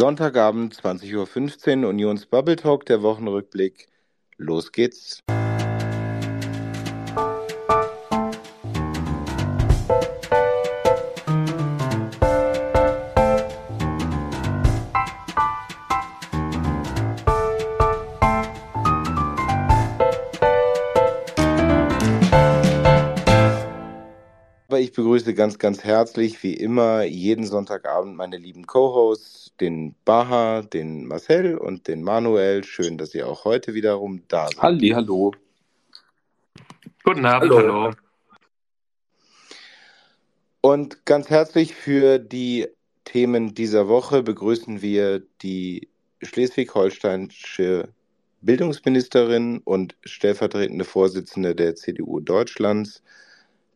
Sonntagabend 20.15 Uhr Unions Bubble Talk, der Wochenrückblick. Los geht's. ich begrüße ganz, ganz herzlich, wie immer, jeden Sonntagabend meine lieben Co-Hosts, den Baha, den Marcel und den Manuel. Schön, dass ihr auch heute wiederum da seid. Halli, hallo. Guten Abend, hallo. hallo. Und ganz herzlich für die Themen dieser Woche begrüßen wir die schleswig-holsteinische Bildungsministerin und stellvertretende Vorsitzende der CDU Deutschlands,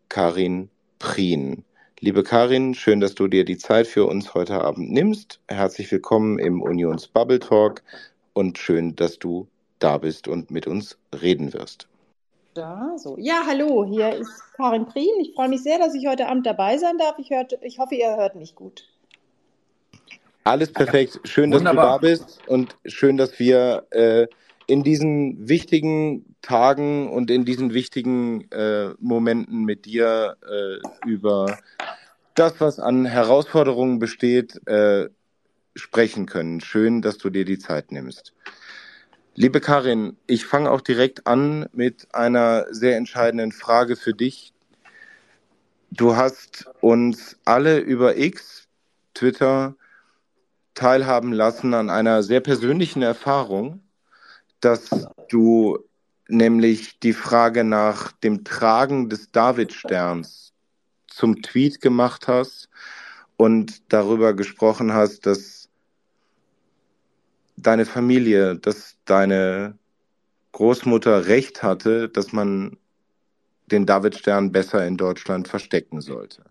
Karin Prien. Liebe Karin, schön, dass du dir die Zeit für uns heute Abend nimmst. Herzlich willkommen im Unions Bubble Talk und schön, dass du da bist und mit uns reden wirst. Da, so. Ja, hallo, hier ist Karin Prien. Ich freue mich sehr, dass ich heute Abend dabei sein darf. Ich, hört, ich hoffe, ihr hört mich gut. Alles perfekt. Schön, dass Wunderbar. du da bist und schön, dass wir äh, in diesen wichtigen Tagen und in diesen wichtigen äh, Momenten mit dir äh, über das, was an Herausforderungen besteht, äh, sprechen können. Schön, dass du dir die Zeit nimmst. Liebe Karin, ich fange auch direkt an mit einer sehr entscheidenden Frage für dich. Du hast uns alle über X, Twitter, teilhaben lassen an einer sehr persönlichen Erfahrung dass du nämlich die Frage nach dem Tragen des Davidsterns zum Tweet gemacht hast und darüber gesprochen hast, dass deine Familie, dass deine Großmutter recht hatte, dass man den Davidstern besser in Deutschland verstecken sollte.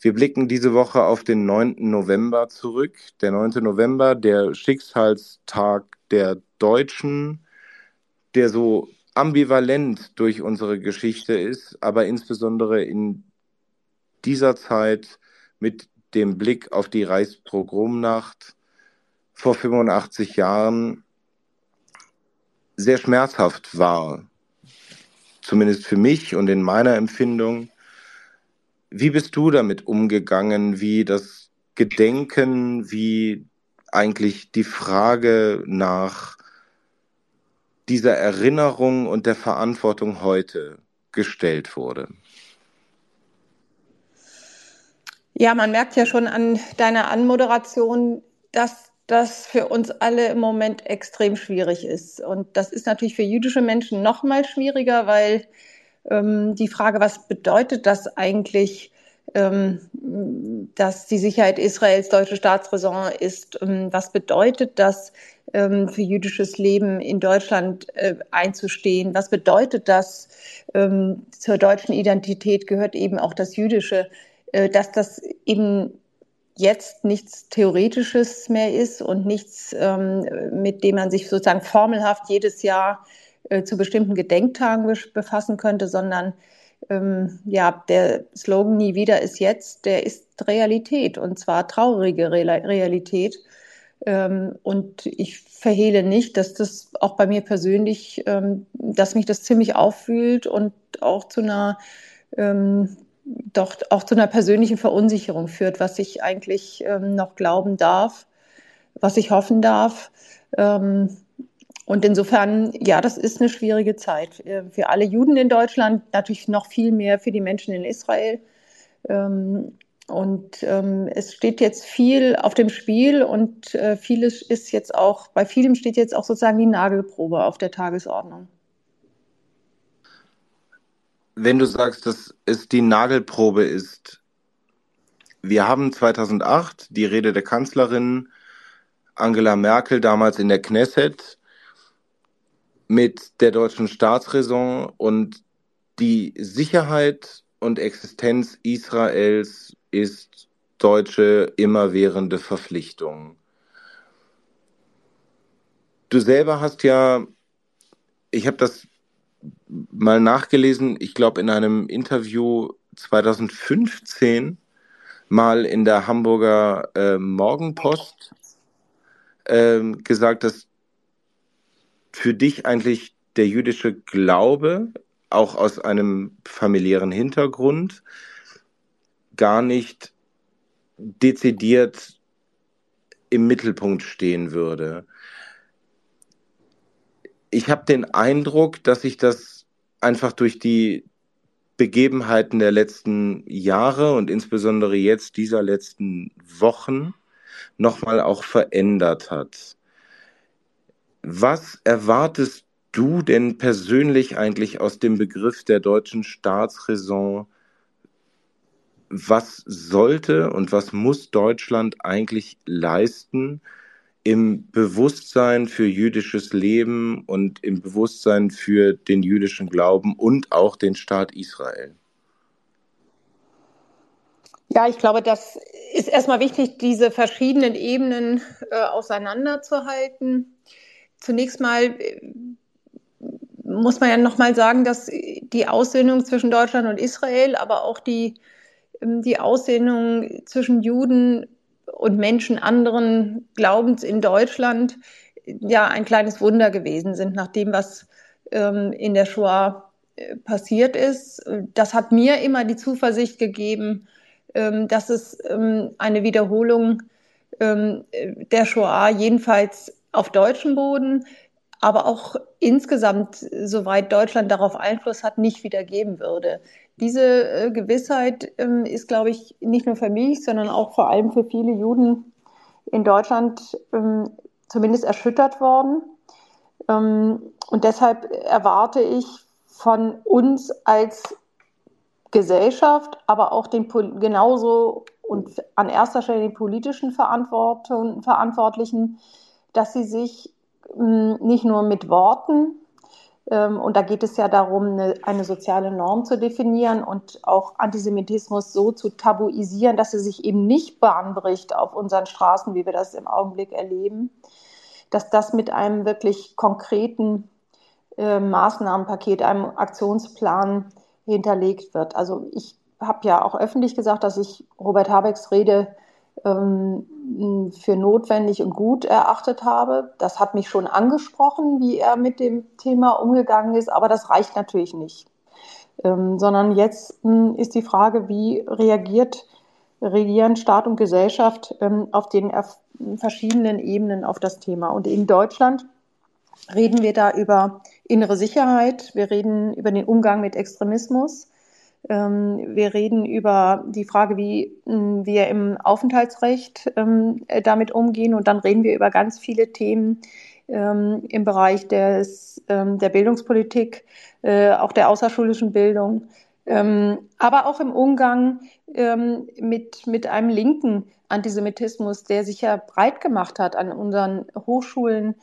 Wir blicken diese Woche auf den 9. November zurück. Der 9. November, der Schicksalstag der Deutschen, der so ambivalent durch unsere Geschichte ist, aber insbesondere in dieser Zeit mit dem Blick auf die Reichspogromnacht vor 85 Jahren sehr schmerzhaft war. Zumindest für mich und in meiner Empfindung. Wie bist du damit umgegangen, wie das Gedenken, wie eigentlich die Frage nach dieser Erinnerung und der Verantwortung heute gestellt wurde? Ja, man merkt ja schon an deiner Anmoderation, dass das für uns alle im Moment extrem schwierig ist. Und das ist natürlich für jüdische Menschen noch mal schwieriger, weil die Frage, was bedeutet das eigentlich, ähm, dass die Sicherheit Israels deutsche Staatsräson ist. Ähm, was bedeutet das ähm, für jüdisches Leben in Deutschland äh, einzustehen? Was bedeutet das? Zur deutschen Identität gehört eben auch das Jüdische, äh, dass das eben jetzt nichts Theoretisches mehr ist und nichts, mit dem man sich sozusagen formelhaft jedes Jahr äh, zu bestimmten Gedenktagen befassen könnte, sondern ähm, ja, der Slogan Nie wieder ist jetzt, der ist Realität und zwar traurige Realität. Ähm, und ich verhehle nicht, dass das auch bei mir persönlich, ähm, dass mich das ziemlich auffühlt und auch zu einer, ähm, doch auch zu einer persönlichen Verunsicherung führt, was ich eigentlich ähm, noch glauben darf, was ich hoffen darf. Ähm, und insofern, ja, das ist eine schwierige Zeit äh, für alle Juden in Deutschland, natürlich noch viel mehr für die Menschen in Israel. Ähm, und ähm, es steht jetzt viel auf dem Spiel und äh, vieles ist jetzt auch, bei vielem steht jetzt auch sozusagen die Nagelprobe auf der Tagesordnung. Wenn du sagst, dass es die Nagelprobe ist, wir haben 2008 die Rede der Kanzlerin Angela Merkel damals in der Knesset mit der deutschen Staatsräson und die Sicherheit und Existenz Israels ist deutsche immerwährende Verpflichtung. Du selber hast ja, ich habe das mal nachgelesen, ich glaube in einem Interview 2015 mal in der Hamburger äh, Morgenpost ähm, gesagt, dass für dich eigentlich der jüdische Glaube auch aus einem familiären Hintergrund gar nicht dezidiert im Mittelpunkt stehen würde. Ich habe den Eindruck, dass sich das einfach durch die Begebenheiten der letzten Jahre und insbesondere jetzt dieser letzten Wochen nochmal auch verändert hat. Was erwartest du denn persönlich eigentlich aus dem Begriff der deutschen Staatsräson? Was sollte und was muss Deutschland eigentlich leisten im Bewusstsein für jüdisches Leben und im Bewusstsein für den jüdischen Glauben und auch den Staat Israel? Ja, ich glaube, das ist erstmal wichtig, diese verschiedenen Ebenen äh, auseinanderzuhalten. Zunächst mal äh, muss man ja nochmal sagen, dass die Aussöhnung zwischen Deutschland und Israel, aber auch die, ähm, die Aussöhnung zwischen Juden und Menschen anderen Glaubens in Deutschland ja ein kleines Wunder gewesen sind, nach dem, was ähm, in der Shoah äh, passiert ist. Das hat mir immer die Zuversicht gegeben, ähm, dass es ähm, eine Wiederholung ähm, der Shoah jedenfalls auf deutschem Boden, aber auch insgesamt, soweit Deutschland darauf Einfluss hat, nicht wieder geben würde. Diese äh, Gewissheit ähm, ist, glaube ich, nicht nur für mich, sondern auch vor allem für viele Juden in Deutschland ähm, zumindest erschüttert worden. Ähm, und deshalb erwarte ich von uns als Gesellschaft, aber auch den genauso und an erster Stelle den politischen Verantwortlichen, dass sie sich hm, nicht nur mit Worten, ähm, und da geht es ja darum, eine, eine, soziale Norm zu definieren und auch Antisemitismus so zu tabuisieren, dass er sich eben nicht bahnbricht auf unseren Straßen, wie wir das im Augenblick erleben, dass das mit einem wirklich konkreten äh, Maßnahmenpaket, einem Aktionsplan hinterlegt wird. Also ich habe ja auch öffentlich gesagt, dass ich Robert Habecks Rede ähm, für notwendig und gut erachtet habe. Das hat mich schon angesprochen, wie er mit dem Thema umgegangen ist, aber das reicht natürlich nicht. Ähm, sondern jetzt ähm, ist die Frage, wie reagiert regieren Staat und Gesellschaft ähm, auf den verschiedenen Ebenen auf das Thema. Und in Deutschland reden wir da über innere Sicherheit, wir reden über den Umgang mit Extremismus, wir reden über die Frage, wie hm, wir im Aufenthaltsrecht ähm, damit umgehen. Und dann reden wir über ganz viele Themen ähm, im Bereich des, der Bildungspolitik, äh, auch der außerschulischen Bildung, aber auch im Umgang mit, mit einem linken Antisemitismus, der sich ja breit gemacht hat an unseren Hochschulen,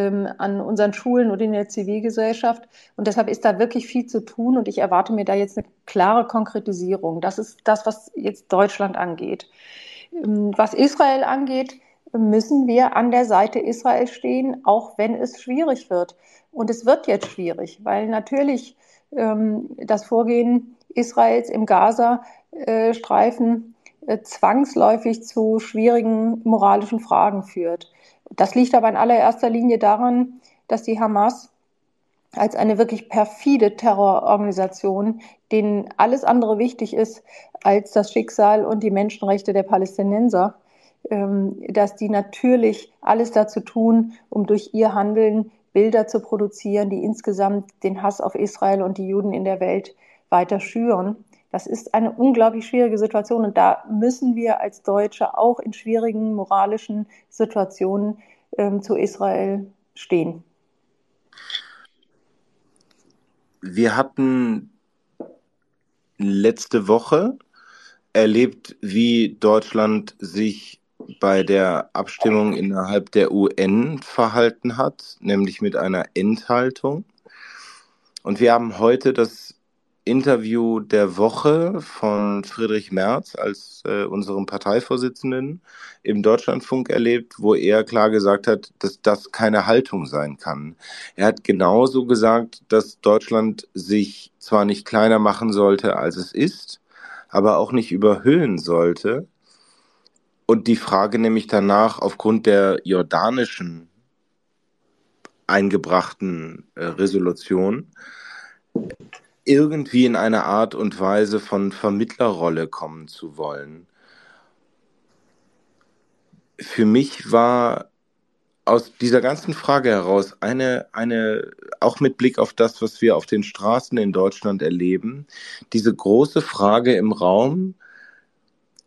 ähm, an unseren Schulen und in der Zivilgesellschaft. Und deshalb ist da wirklich viel zu tun und ich erwarte mir da jetzt eine klare Konkretisierung. Das ist das, was jetzt Deutschland angeht. Ähm, was Israel angeht, müssen wir an der Seite Israel stehen, auch wenn es schwierig wird. Und es wird jetzt schwierig, weil natürlich ähm, das Vorgehen Israels im Gaza-Streifen äh, zwangsläufig zu schwierigen moralischen Fragen führt. Das liegt aber in allererster Linie daran, dass die Hamas als eine wirklich perfide Terrororganisation, denen alles andere wichtig ist als das Schicksal und die Menschenrechte der Palästinenser, ähm, dass die natürlich alles dazu tun, um durch ihr Handeln Bilder zu produzieren, die insgesamt den Hass auf Israel und die Juden in der Welt weiter schüren. Das ist eine unglaublich schwierige Situation und da müssen wir als Deutsche auch in schwierigen moralischen Situationen ähm, zu Israel stehen. Wir hatten letzte Woche erlebt, wie Deutschland sich bei der Abstimmung innerhalb der UN verhalten hat, nämlich mit einer Enthaltung. Und wir haben heute das Interview der Woche von Friedrich Merz als äh, unserem Parteivorsitzenden im Deutschlandfunk erlebt, wo er klar gesagt hat, dass das keine Haltung sein kann. Er hat genauso gesagt, dass Deutschland sich zwar nicht kleiner machen sollte, als es ist, aber auch nicht überhöhen sollte. Und die Frage nämlich danach aufgrund der jordanischen eingebrachten äh, Resolution irgendwie in eine Art und Weise von Vermittlerrolle kommen zu wollen. Für mich war aus dieser ganzen Frage heraus eine, eine, auch mit Blick auf das, was wir auf den Straßen in Deutschland erleben, diese große Frage im Raum,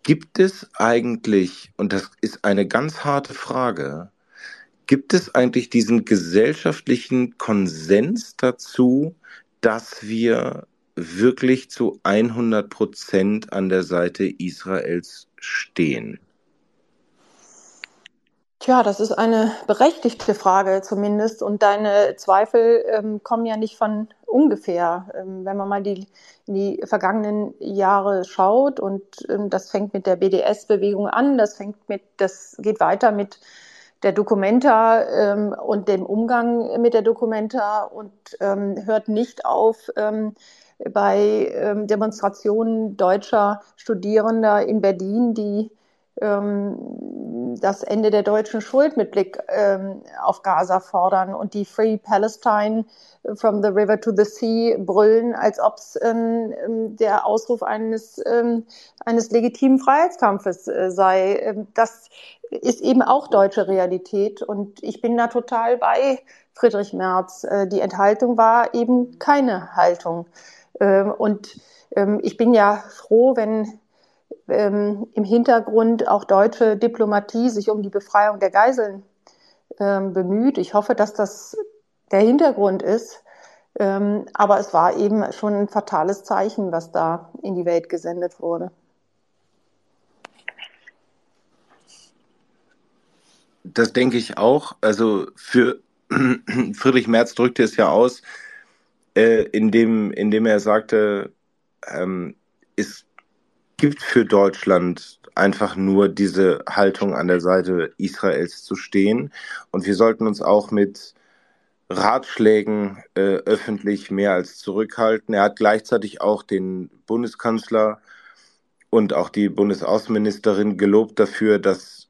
Gibt es eigentlich, und das ist eine ganz harte Frage, gibt es eigentlich diesen gesellschaftlichen Konsens dazu, dass wir wirklich zu 100 Prozent an der Seite Israels stehen? Tja, das ist eine berechtigte Frage zumindest. Und deine Zweifel ähm, kommen ja nicht von ungefähr. Ähm, wenn man mal die, die vergangenen Jahre schaut und ähm, das fängt mit der BDS-Bewegung an, das fängt mit, das geht weiter mit der Documenta ähm, und dem Umgang mit der Documenta und ähm, hört nicht auf ähm, bei ähm, Demonstrationen deutscher Studierender in Berlin, die ähm, das Ende der deutschen Schuld mit Blick ähm, auf Gaza fordern und die Free Palestine from the River to the Sea brüllen, als ob es ähm, ähm, der Ausruf eines, eines legitimen Freiheitskampfes äh, sei. Das ist eben auch deutsche Realität und ich bin da total bei Friedrich Merz. Äh, die Enthaltung war eben keine Haltung. Und ich bin ja froh, wenn ähm, im Hintergrund auch deutsche Diplomatie sich um die Befreiung der Geiseln ähm, bemüht. Ich hoffe, dass das der Hintergrund ist. Ähm, aber es war eben schon ein fatales Zeichen, was da in die Welt gesendet wurde. Das denke ich auch. Also für Friedrich Merz drückte es ja aus, äh, indem, indem er sagte, ähm, es gibt für Deutschland einfach nur diese Haltung an der Seite Israels zu stehen. Und wir sollten uns auch mit Ratschlägen äh, öffentlich mehr als zurückhalten. Er hat gleichzeitig auch den Bundeskanzler und auch die Bundesaußenministerin gelobt dafür, dass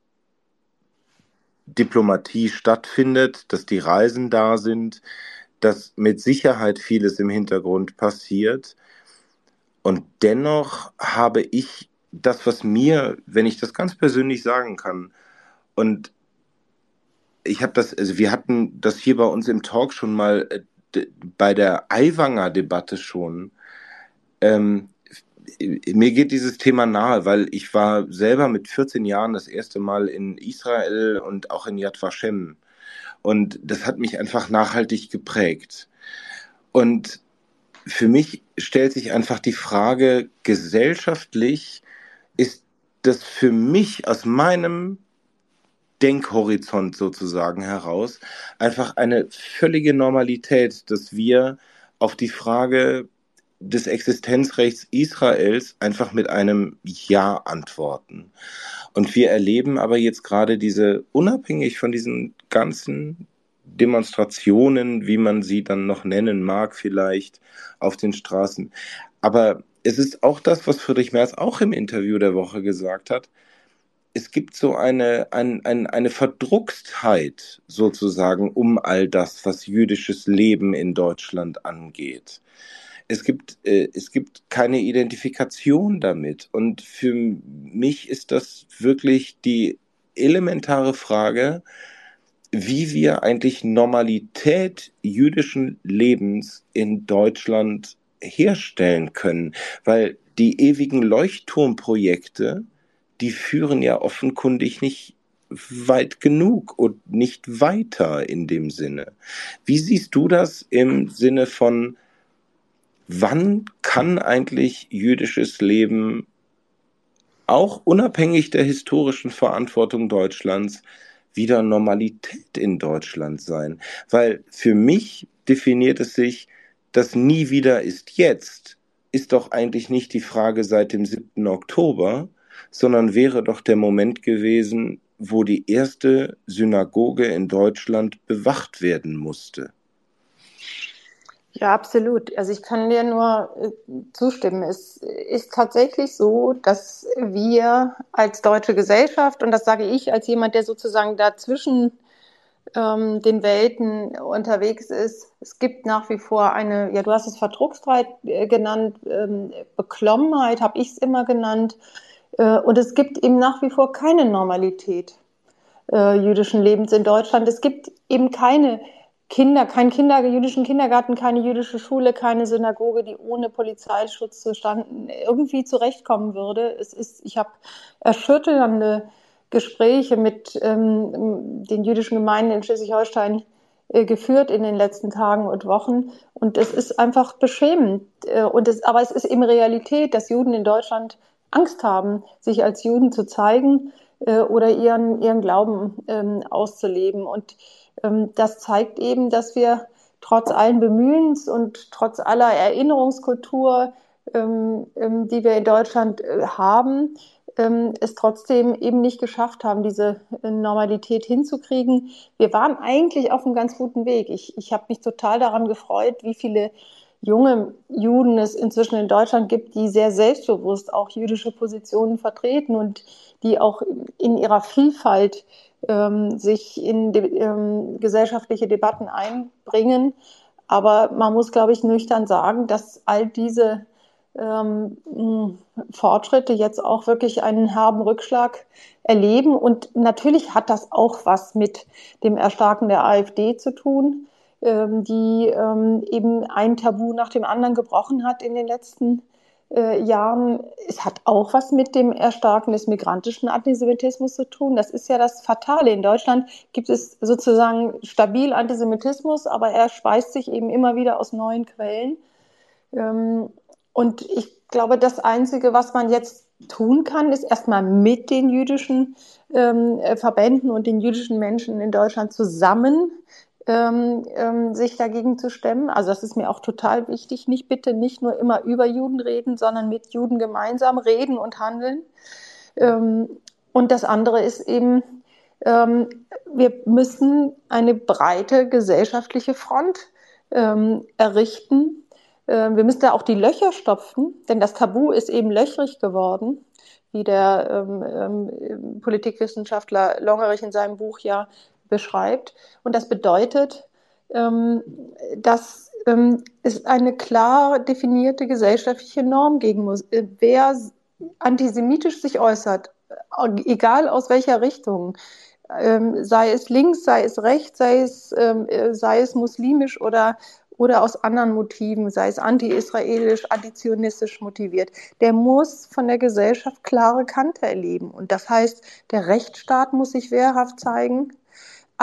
Diplomatie stattfindet, dass die Reisen da sind, dass mit Sicherheit vieles im Hintergrund passiert. Und dennoch habe ich das, was mir, wenn ich das ganz persönlich sagen kann, und ich habe das, also wir hatten das hier bei uns im Talk schon mal äh, bei der Aiwanger-Debatte schon. Ähm, mir geht dieses Thema nahe, weil ich war selber mit 14 Jahren das erste Mal in Israel und auch in Yad Vashem. Und das hat mich einfach nachhaltig geprägt. Und für mich stellt sich einfach die Frage, gesellschaftlich ist das für mich aus meinem Denkhorizont sozusagen heraus einfach eine völlige Normalität, dass wir auf die Frage des Existenzrechts Israels einfach mit einem Ja antworten. Und wir erleben aber jetzt gerade diese, unabhängig von diesen ganzen Demonstrationen, wie man sie dann noch nennen mag, vielleicht auf den Straßen. Aber es ist auch das, was Friedrich Merz auch im Interview der Woche gesagt hat. Es gibt so eine, ein, ein, eine Verdruckstheit sozusagen um all das, was jüdisches Leben in Deutschland angeht. Es gibt, äh, es gibt keine Identifikation damit. Und für mich ist das wirklich die elementare Frage, wie wir eigentlich Normalität jüdischen Lebens in Deutschland herstellen können, weil die ewigen Leuchtturmprojekte, die führen ja offenkundig nicht weit genug und nicht weiter in dem Sinne. Wie siehst du das im Sinne von, wann kann eigentlich jüdisches Leben auch unabhängig der historischen Verantwortung Deutschlands wieder Normalität in Deutschland sein. Weil für mich definiert es sich, das nie wieder ist jetzt, ist doch eigentlich nicht die Frage seit dem 7. Oktober, sondern wäre doch der Moment gewesen, wo die erste Synagoge in Deutschland bewacht werden musste. Ja, absolut. Also ich kann dir nur äh, zustimmen. Es ist tatsächlich so, dass wir als deutsche Gesellschaft, und das sage ich als jemand, der sozusagen dazwischen ähm, den Welten unterwegs ist, es gibt nach wie vor eine, ja, du hast es Verdrucksstreit äh, genannt, ähm, Beklommenheit habe ich es immer genannt. Äh, und es gibt eben nach wie vor keine Normalität äh, jüdischen Lebens in Deutschland. Es gibt eben keine Kinder, kein Kinder, jüdischen Kindergarten, keine jüdische Schule, keine Synagoge, die ohne Polizeischutz zustanden irgendwie zurechtkommen würde. Es ist, ich habe erschütternde Gespräche mit ähm, den jüdischen Gemeinden in Schleswig-Holstein äh, geführt in den letzten Tagen und Wochen. Und es ist einfach beschämend. Äh, und es, aber es ist eben Realität, dass Juden in Deutschland Angst haben, sich als Juden zu zeigen äh, oder ihren, ihren Glauben ähm, auszuleben. Und das zeigt eben, dass wir trotz allen Bemühens und trotz aller Erinnerungskultur, ähm, ähm, die wir in Deutschland äh, haben, es trotzdem eben nicht geschafft haben, diese äh, Normalität hinzukriegen. Wir waren eigentlich auf einem ganz guten Weg. Ich, ich habe mich total daran gefreut, wie viele junge Juden es inzwischen in Deutschland gibt, die sehr selbstbewusst auch jüdische Positionen vertreten und die auch in ihrer Vielfalt ähm, sich in de ähm, gesellschaftliche Debatten einbringen. Aber man muss, glaube ich, nüchtern sagen, dass all diese ähm, Fortschritte jetzt auch wirklich einen herben Rückschlag erleben. Und natürlich hat das auch was mit dem Erstarken der AfD zu tun, ähm, die ähm, eben ein Tabu nach dem anderen gebrochen hat in den letzten äh, Jahren. Es hat auch was mit dem Erstarken des migrantischen Antisemitismus zu tun. Das ist ja das Fatale. In Deutschland gibt es sozusagen stabil Antisemitismus, aber er speist sich eben immer wieder aus neuen Quellen. Ähm, und ich glaube, das Einzige, was man jetzt tun kann, ist erstmal mit den jüdischen ähm, Verbänden und den jüdischen Menschen in Deutschland zusammen ähm, ähm, sich dagegen zu stemmen. Also das ist mir auch total wichtig. Nicht bitte nicht nur immer über Juden reden, sondern mit Juden gemeinsam reden und handeln. Ähm, und das andere ist eben, ähm, wir müssen eine breite gesellschaftliche Front ähm, errichten. Ähm, wir müssen da auch die Löcher stopfen, denn das Tabu ist eben löchrig geworden wie der ähm, Politikwissenschaftler Longerich in seinem Buch ja beschreibt. Und das bedeutet, ähm, dass ähm, es eine klar definierte gesellschaftliche Norm geben muss. Äh, wer antisemitisch sich äußert, äh, egal aus welcher Richtung, ähm, sei es links, sei es rechts, sei es, äh, sei es muslimisch oder, oder aus anderen Motiven, sei es anti-israelisch, antizionistisch motiviert, der muss von der Gesellschaft klare Kante erleben. Und das heißt, der Rechtsstaat muss sich wehrhaft zeigen,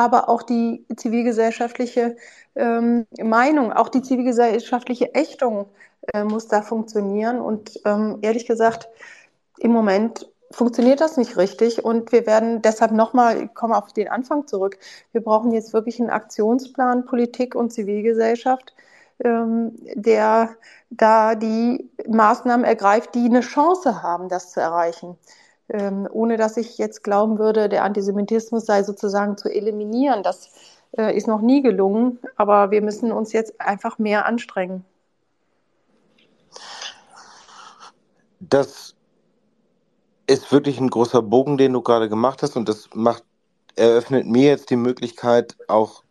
aber auch die zivilgesellschaftliche ähm, Meinung, auch die zivilgesellschaftliche Ächtung äh, muss da funktionieren. Und ähm, ehrlich gesagt, im Moment funktioniert das nicht richtig. Und wir werden deshalb nochmal, ich komme auf den Anfang zurück, wir brauchen jetzt wirklich einen Aktionsplan Politik und Zivilgesellschaft, ähm, der da die Maßnahmen ergreift, die eine Chance haben, das zu erreichen ähm, ohne dass ich jetzt glauben würde, der Antisemitismus sei sozusagen zu eliminieren. Das äh, ist noch nie gelungen, aber wir müssen uns jetzt einfach mehr anstrengen. Das ist wirklich ein großer Bogen, den du gerade gemacht hast und das macht, eröffnet mir jetzt die Möglichkeit, auch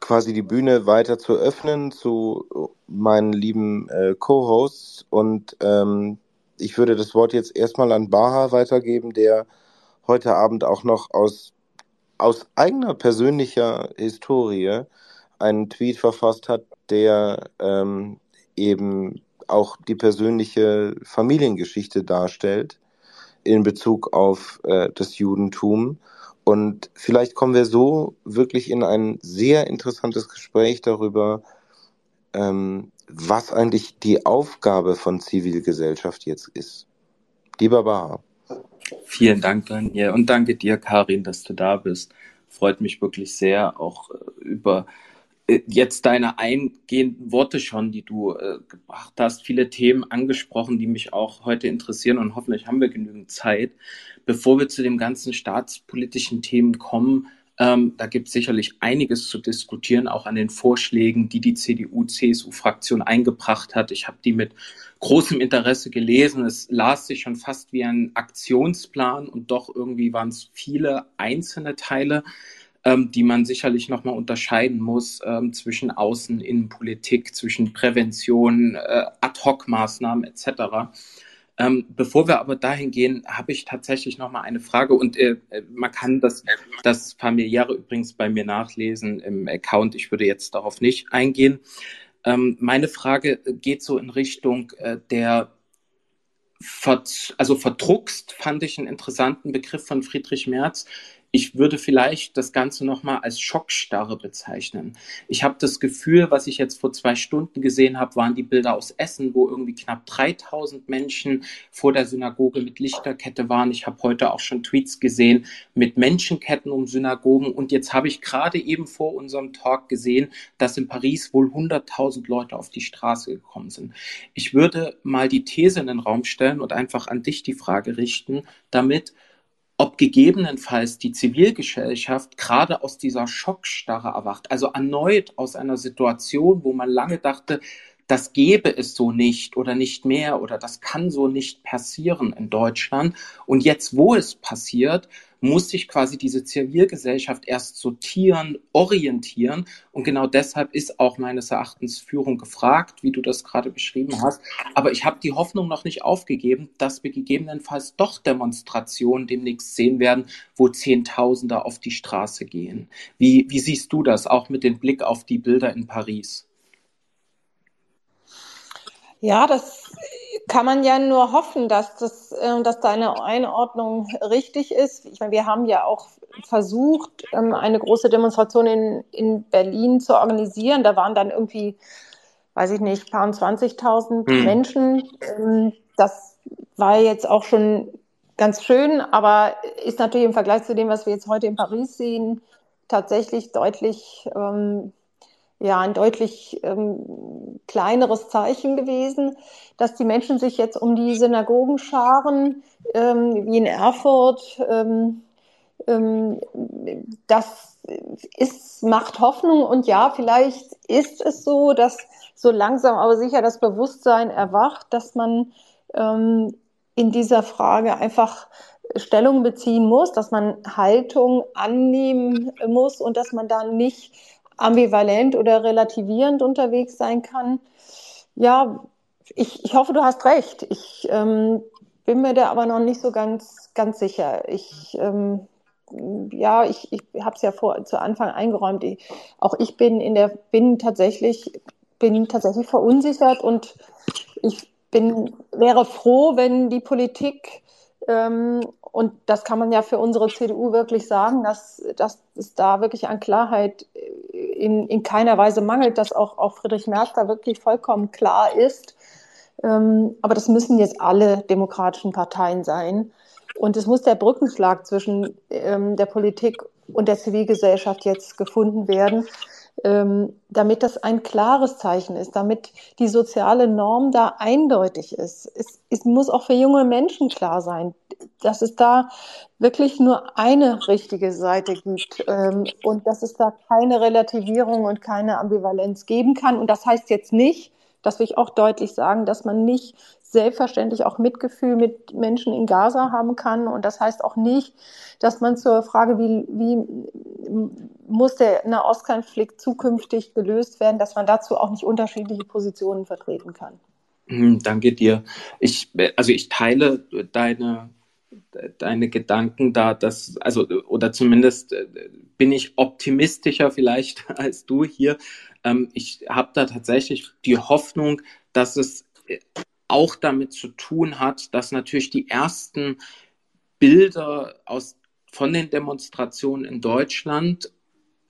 quasi die Bühne weiter zu öffnen zu meinen lieben äh, Co-Hosts und ähm, ich würde das Wort jetzt erstmal an Baha weitergeben, der heute Abend auch noch aus, aus eigener persönlicher Historie einen Tweet verfasst hat, der ähm, eben auch die persönliche Familiengeschichte darstellt in Bezug auf äh, das Judentum. Und vielleicht kommen wir so wirklich in ein sehr interessantes Gespräch darüber, ähm, was eigentlich die Aufgabe von Zivilgesellschaft jetzt ist. Lieber Baha. Vielen Dank, Daniel. Und danke dir, Karin, dass du da bist. Freut mich wirklich sehr, auch äh, über äh, jetzt deine eingehenden Worte schon, die du äh, gebracht hast, viele Themen angesprochen, die mich auch heute interessieren und hoffentlich haben wir genügend Zeit. Bevor wir zu den ganzen staatspolitischen Themen kommen, Ähm, da gibt es sicherlich einiges zu diskutieren, auch an den Vorschlägen, die die CDU-CSU-Fraktion eingebracht hat. Ich habe die mit großem Interesse gelesen. Es las sich schon fast wie ein Aktionsplan und doch irgendwie waren es viele einzelne Teile, ähm, die man sicherlich nochmal unterscheiden muss ähm, zwischen Außen-, Innenpolitik, zwischen Prävention, äh, Ad-Hoc-Maßnahmen etc. Ähm, bevor wir aber dahin gehen, habe ich tatsächlich noch mal eine Frage und äh, man kann das, das familiäre übrigens bei mir nachlesen im Account. Ich würde jetzt darauf nicht eingehen. Ähm, meine Frage geht so in Richtung äh, der Vert also verdruckst fand ich einen interessanten Begriff von Friedrich Merz. Ich würde vielleicht das Ganze nochmal als Schockstarre bezeichnen. Ich habe das Gefühl, was ich jetzt vor zwei Stunden gesehen habe, waren die Bilder aus Essen, wo irgendwie knapp 3000 Menschen vor der Synagoge mit Lichterkette waren. Ich habe heute auch schon Tweets gesehen mit Menschenketten um Synagogen. Und jetzt habe ich gerade eben vor unserem Talk gesehen, dass in Paris wohl 100.000 Leute auf die Straße gekommen sind. Ich würde mal die These in den Raum stellen und einfach an dich die Frage richten, damit ob gegebenenfalls die Zivilgesellschaft gerade aus dieser Schockstarre erwacht, also erneut aus einer Situation, wo man lange dachte, das gäbe es so nicht oder nicht mehr oder das kann so nicht passieren in Deutschland. Und jetzt, wo es passiert, muss sich quasi diese Zivilgesellschaft erst sortieren, orientieren. Und genau deshalb ist auch meines Erachtens Führung gefragt, wie du das gerade beschrieben hast. Aber ich habe die Hoffnung noch nicht aufgegeben, dass wir gegebenenfalls doch Demonstrationen demnächst sehen werden, wo Zehntausende auf die Straße gehen. Wie, wie siehst du das, auch mit dem Blick auf die Bilder in Paris? Ja, das kann man ja nur hoffen, dass, das, äh, dass deine Einordnung richtig ist. Ich meine, wir haben ja auch versucht, ähm, eine große Demonstration in, in Berlin zu organisieren. Da waren dann irgendwie, weiß ich nicht, paar 20.000 hm. Menschen. Ähm, das war jetzt auch schon ganz schön, aber ist natürlich im Vergleich zu dem, was wir jetzt heute in Paris sehen, tatsächlich deutlich ähm, ja ein deutlich ähm, kleineres Zeichen gewesen, dass die Menschen sich jetzt um die Synagogen scharen, ähm, wie in Erfurt. Ähm, ähm, das ist, macht Hoffnung und ja, vielleicht ist es so, dass so langsam aber sicher das Bewusstsein erwacht, dass man ähm, in dieser Frage einfach Stellung beziehen muss, dass man Haltung annehmen muss und dass man da nicht ambivalent oder relativierend unterwegs sein kann. Ja, ich, ich hoffe, du hast recht. Ich ähm, bin mir da aber noch nicht so ganz, ganz sicher. Ich, ähm, ja, ich, ich habe es ja vor, zu Anfang eingeräumt. Ich, auch ich bin in der, bin tatsächlich, bin tatsächlich verunsichert und ich bin, wäre froh, wenn die Politik und das kann man ja für unsere CDU wirklich sagen, dass, dass es da wirklich an Klarheit in, in keiner Weise mangelt, dass auch, auch Friedrich Merz da wirklich vollkommen klar ist. Ähm, aber das müssen jetzt alle demokratischen Parteien sein. Und es muss der Brückenschlag zwischen ähm, der Politik und der Zivilgesellschaft jetzt gefunden werden, ähm, damit das ein klares Zeichen ist, damit die soziale Norm da eindeutig ist. Es, es muss auch für junge Menschen klar sein, dass es da wirklich nur eine richtige Seite gibt ähm, und dass es da keine Relativierung und keine Ambivalenz geben kann. Und das heißt jetzt nicht, das will ich auch deutlich sagen, dass man nicht selbstverständlich auch Mitgefühl mit Menschen in Gaza haben kann. Und das heißt auch nicht, dass man zur Frage, wie, wie muss der Nahostkonflikt zukünftig gelöst werden, dass man dazu auch nicht unterschiedliche Positionen vertreten kann. Hm, danke dir. Ich, also ich teile deine, deine Gedanken da, dass, also, oder zumindest äh, bin ich optimistischer vielleicht als du hier. Ähm, ich habe da tatsächlich die Hoffnung, dass es äh, auch damit zu tun hat, dass natürlich die ersten Bilder aus, von den Demonstrationen in Deutschland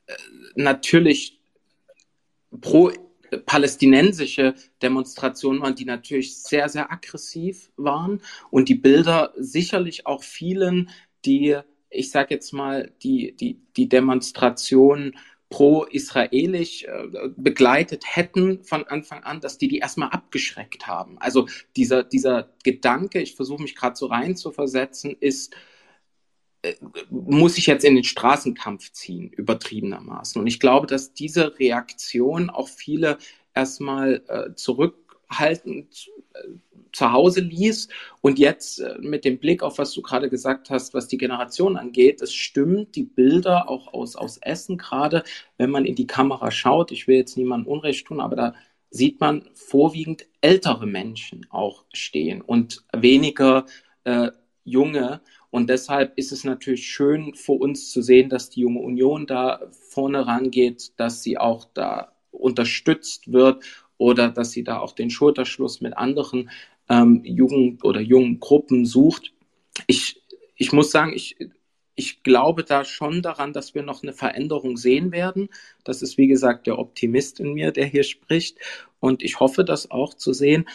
äh, natürlich pro palästinensische Demonstrationen waren, die natürlich sehr, sehr aggressiv waren und die Bilder sicherlich auch vielen, die, ich sage jetzt mal, die, die, die Demonstrationen pro-israelisch äh, begleitet hätten von Anfang an, dass die die erstmal abgeschreckt haben. Also dieser, dieser Gedanke, ich versuche mich gerade so rein zu versetzen, ist, äh, muss ich jetzt in den Straßenkampf ziehen, übertriebenermaßen. Und ich glaube, dass diese Reaktion auch viele erstmal äh, zurückhaltend äh, zu Hause ließ. Und jetzt äh, mit dem Blick auf, was du gerade gesagt hast, was die Generation angeht, es stimmt, die Bilder auch aus, aus Essen gerade, wenn man in die Kamera schaut, ich will jetzt niemandem Unrecht tun, aber da sieht man vorwiegend ältere Menschen auch stehen und weniger äh, junge. Und deshalb ist es natürlich schön für uns zu sehen, dass die junge Union da vorne rangeht, dass sie auch da unterstützt wird oder dass sie da auch den Schulterschluss mit anderen ähm, Jugend- oder jungen Gruppen sucht. Ich, ich muss sagen, ich, ich glaube da schon daran, dass wir noch eine Veränderung sehen werden. Das ist, wie gesagt, der Optimist in mir, der hier spricht. Und ich hoffe, das auch zu sehen.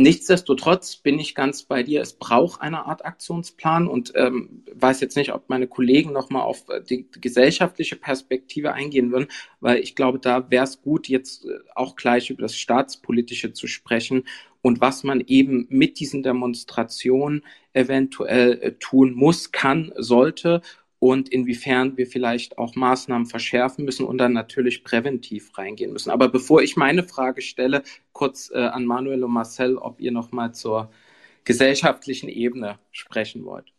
Nichtsdestotrotz bin ich ganz bei dir. Es braucht eine Art Aktionsplan und ähm, weiß jetzt nicht, ob meine Kollegen nochmal auf äh, die gesellschaftliche Perspektive eingehen würden, weil ich glaube, da wäre es gut, jetzt äh, auch gleich über das Staatspolitische zu sprechen und was man eben mit diesen Demonstrationen eventuell äh, tun muss, kann, sollte und inwiefern wir vielleicht auch Maßnahmen verschärfen müssen und dann natürlich präventiv reingehen müssen. Aber bevor ich meine Frage stelle, kurz äh, an Manuel und Marcel, ob ihr noch mal zur gesellschaftlichen Ebene sprechen wollt.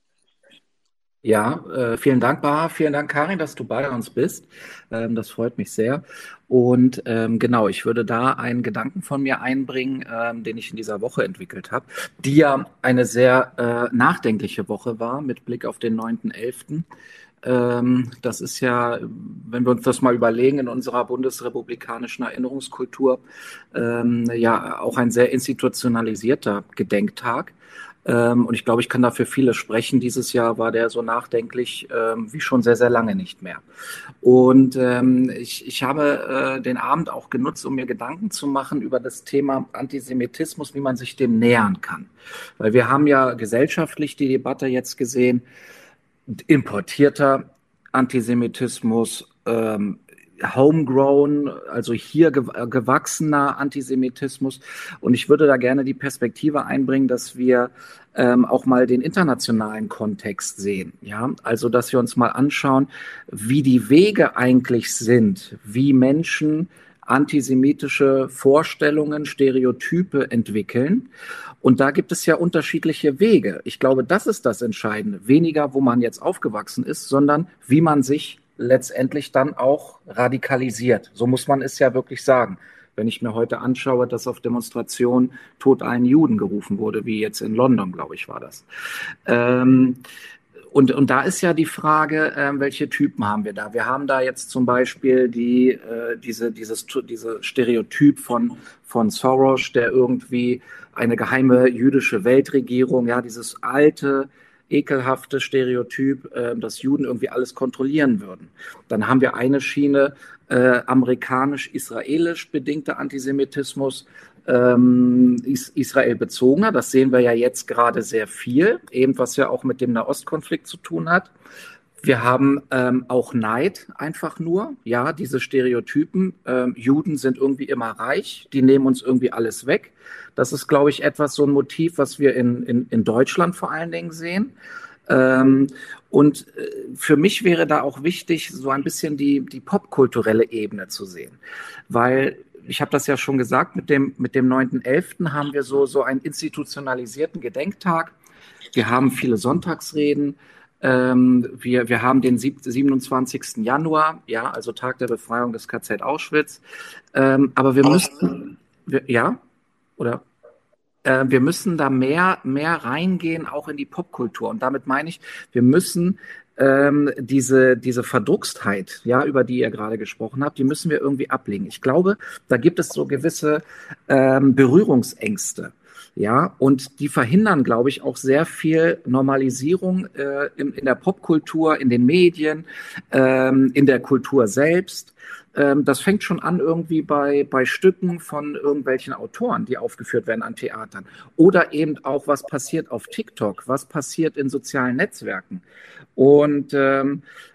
Ja, äh, vielen Dank, Baha. Vielen Dank, Karin, dass du bei uns bist. Ähm, das freut mich sehr. Und ähm, genau, ich würde da einen Gedanken von mir einbringen, ähm, den ich in dieser Woche entwickelt habe, die ja eine sehr äh, nachdenkliche Woche war mit Blick auf den 9.11. Ähm, das ist ja, wenn wir uns das mal überlegen, in unserer bundesrepublikanischen Erinnerungskultur ähm, ja auch ein sehr institutionalisierter Gedenktag. Ähm, und ich glaube, ich kann dafür viele sprechen. Dieses Jahr war der so nachdenklich ähm, wie schon sehr, sehr lange nicht mehr. Und ähm, ich, ich habe äh, den Abend auch genutzt, um mir Gedanken zu machen über das Thema Antisemitismus, wie man sich dem nähern kann. Weil wir haben ja gesellschaftlich die Debatte jetzt gesehen, importierter Antisemitismus, ähm, homegrown, also hier gewachsener Antisemitismus. Und ich würde da gerne die Perspektive einbringen, dass wir ähm, auch mal den internationalen Kontext sehen. Ja, also dass wir uns mal anschauen, wie die Wege eigentlich sind, wie Menschen antisemitische Vorstellungen, Stereotype entwickeln. Und da gibt es ja unterschiedliche Wege. Ich glaube, das ist das Entscheidende. Weniger, wo man jetzt aufgewachsen ist, sondern wie man sich letztendlich dann auch radikalisiert. So muss man es ja wirklich sagen. Wenn ich mir heute anschaue, dass auf Demonstrationen Tod allen Juden gerufen wurde, wie jetzt in London, glaube ich, war das. Ähm, und, und da ist ja die Frage, äh, welche Typen haben wir da? Wir haben da jetzt zum Beispiel die, äh, diese, dieses, diese Stereotyp von, von Soros, der irgendwie eine geheime jüdische Weltregierung, ja, dieses alte, ekelhafte Stereotyp, äh, dass Juden irgendwie alles kontrollieren würden. Dann haben wir eine Schiene äh, amerikanisch-israelisch bedingter Antisemitismus, ähm, Israel bezogener. Das sehen wir ja jetzt gerade sehr viel, eben was ja auch mit dem Nahostkonflikt zu tun hat. Wir haben ähm, auch Neid einfach nur, ja, diese Stereotypen. Ähm, Juden sind irgendwie immer reich, die nehmen uns irgendwie alles weg. Das ist, glaube ich, etwas so ein Motiv, was wir in, in, in Deutschland vor allen Dingen sehen. Ähm, und äh, für mich wäre da auch wichtig, so ein bisschen die, die popkulturelle Ebene zu sehen. Weil ich habe das ja schon gesagt, mit dem, mit dem 9.11. haben wir so, so einen institutionalisierten Gedenktag. Wir haben viele Sonntagsreden. Ähm, wir, wir haben den 27. Januar, ja, also Tag der Befreiung des KZ Auschwitz. Ähm, aber wir müssen, wir, ja, oder? Äh, wir müssen da mehr, mehr reingehen, auch in die Popkultur. Und damit meine ich, wir müssen ähm, diese, diese Verdruckstheit, ja, über die ihr gerade gesprochen habt, die müssen wir irgendwie ablegen. Ich glaube, da gibt es so gewisse ähm, Berührungsängste. Ja, und die verhindern, glaube ich, auch sehr viel Normalisierung äh, in, in der Popkultur, in den Medien, ähm, in der Kultur selbst. Ähm, das fängt schon an irgendwie bei, bei Stücken von irgendwelchen Autoren, die aufgeführt werden an Theatern. Oder eben auch, was passiert auf TikTok, was passiert in sozialen Netzwerken. Und ähm, äh,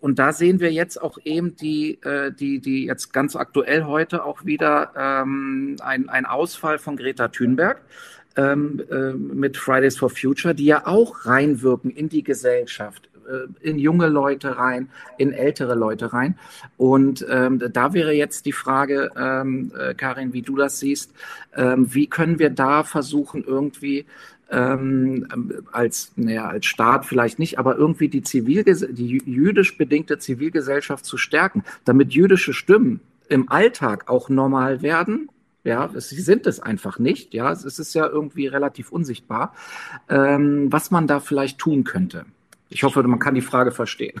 und da sehen wir jetzt auch eben die, äh, die, die jetzt ganz aktuell heute auch wieder ähm, ein, ein Ausfall von Greta Thunberg ähm, äh, mit Fridays for Future, die ja auch reinwirken in die Gesellschaft, in junge Leute rein, in ältere Leute rein. Und ähm, da wäre jetzt die Frage, ähm, äh, Karin, wie du das siehst, ähm, wie können wir da versuchen, irgendwie ähm, als, naja, als Staat vielleicht nicht, aber irgendwie die, Zivilges die jüdisch bedingte Zivilgesellschaft zu stärken, damit jüdische Stimmen im Alltag auch normal werden. Ja, sie sind es einfach nicht. Ja, es ist ja irgendwie relativ unsichtbar, ähm, was man da vielleicht tun könnte. Ich hoffe, man kann die Frage verstehen.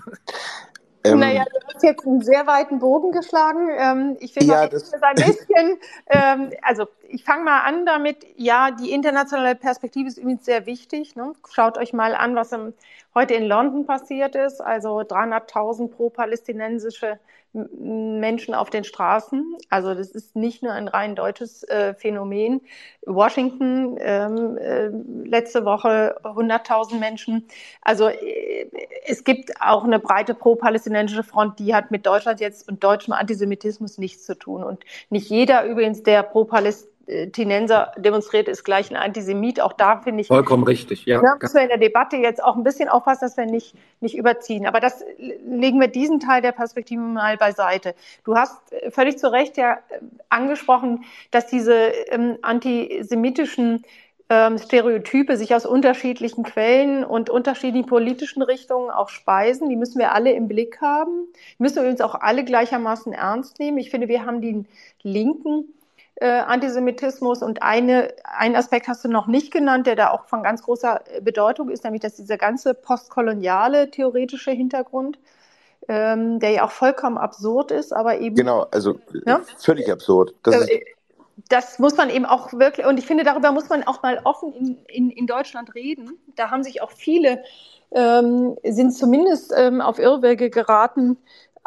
Ähm, naja, du hast jetzt einen sehr weiten Bogen geschlagen. Ähm, ich finde ja, das ein bisschen, ähm, also ich fange mal an damit, ja, die internationale Perspektive ist übrigens sehr wichtig. Ne? Schaut euch mal an, was im, heute in London passiert ist. Also 300.000 pro-palästinensische Menschen auf den Straßen. Also das ist nicht nur ein rein deutsches äh, Phänomen. Washington ähm, äh, letzte Woche 100.000 Menschen. Also äh, es gibt auch eine breite pro-palästinensische Front, die hat mit Deutschland jetzt und deutschem Antisemitismus nichts zu tun. Und nicht jeder übrigens, der pro-palästinensisch Palästinenser demonstriert, ist gleich ein Antisemit. Auch da finde ich. Vollkommen richtig, ja. Da müssen wir in der Debatte jetzt auch ein bisschen aufpassen, dass wir nicht, nicht überziehen. Aber das legen wir diesen Teil der Perspektive mal beiseite. Du hast völlig zu Recht ja äh, angesprochen, dass diese ähm, antisemitischen ähm, Stereotype sich aus unterschiedlichen Quellen und unterschiedlichen politischen Richtungen auch speisen. Die müssen wir alle im Blick haben. Müssen wir uns auch alle gleichermaßen ernst nehmen. Ich finde, wir haben den linken äh, Antisemitismus. Und eine, ein Aspekt hast du noch nicht genannt, der da auch von ganz großer Bedeutung ist, nämlich dass dieser ganze postkoloniale theoretische Hintergrund, ähm, der ja auch vollkommen absurd ist, aber eben. Genau, also ja? völlig absurd. Das, äh, das muss man eben auch wirklich, und ich finde, darüber muss man auch mal offen in, in, in Deutschland reden. Da haben sich auch viele, ähm, sind zumindest ähm, auf Irrwege geraten,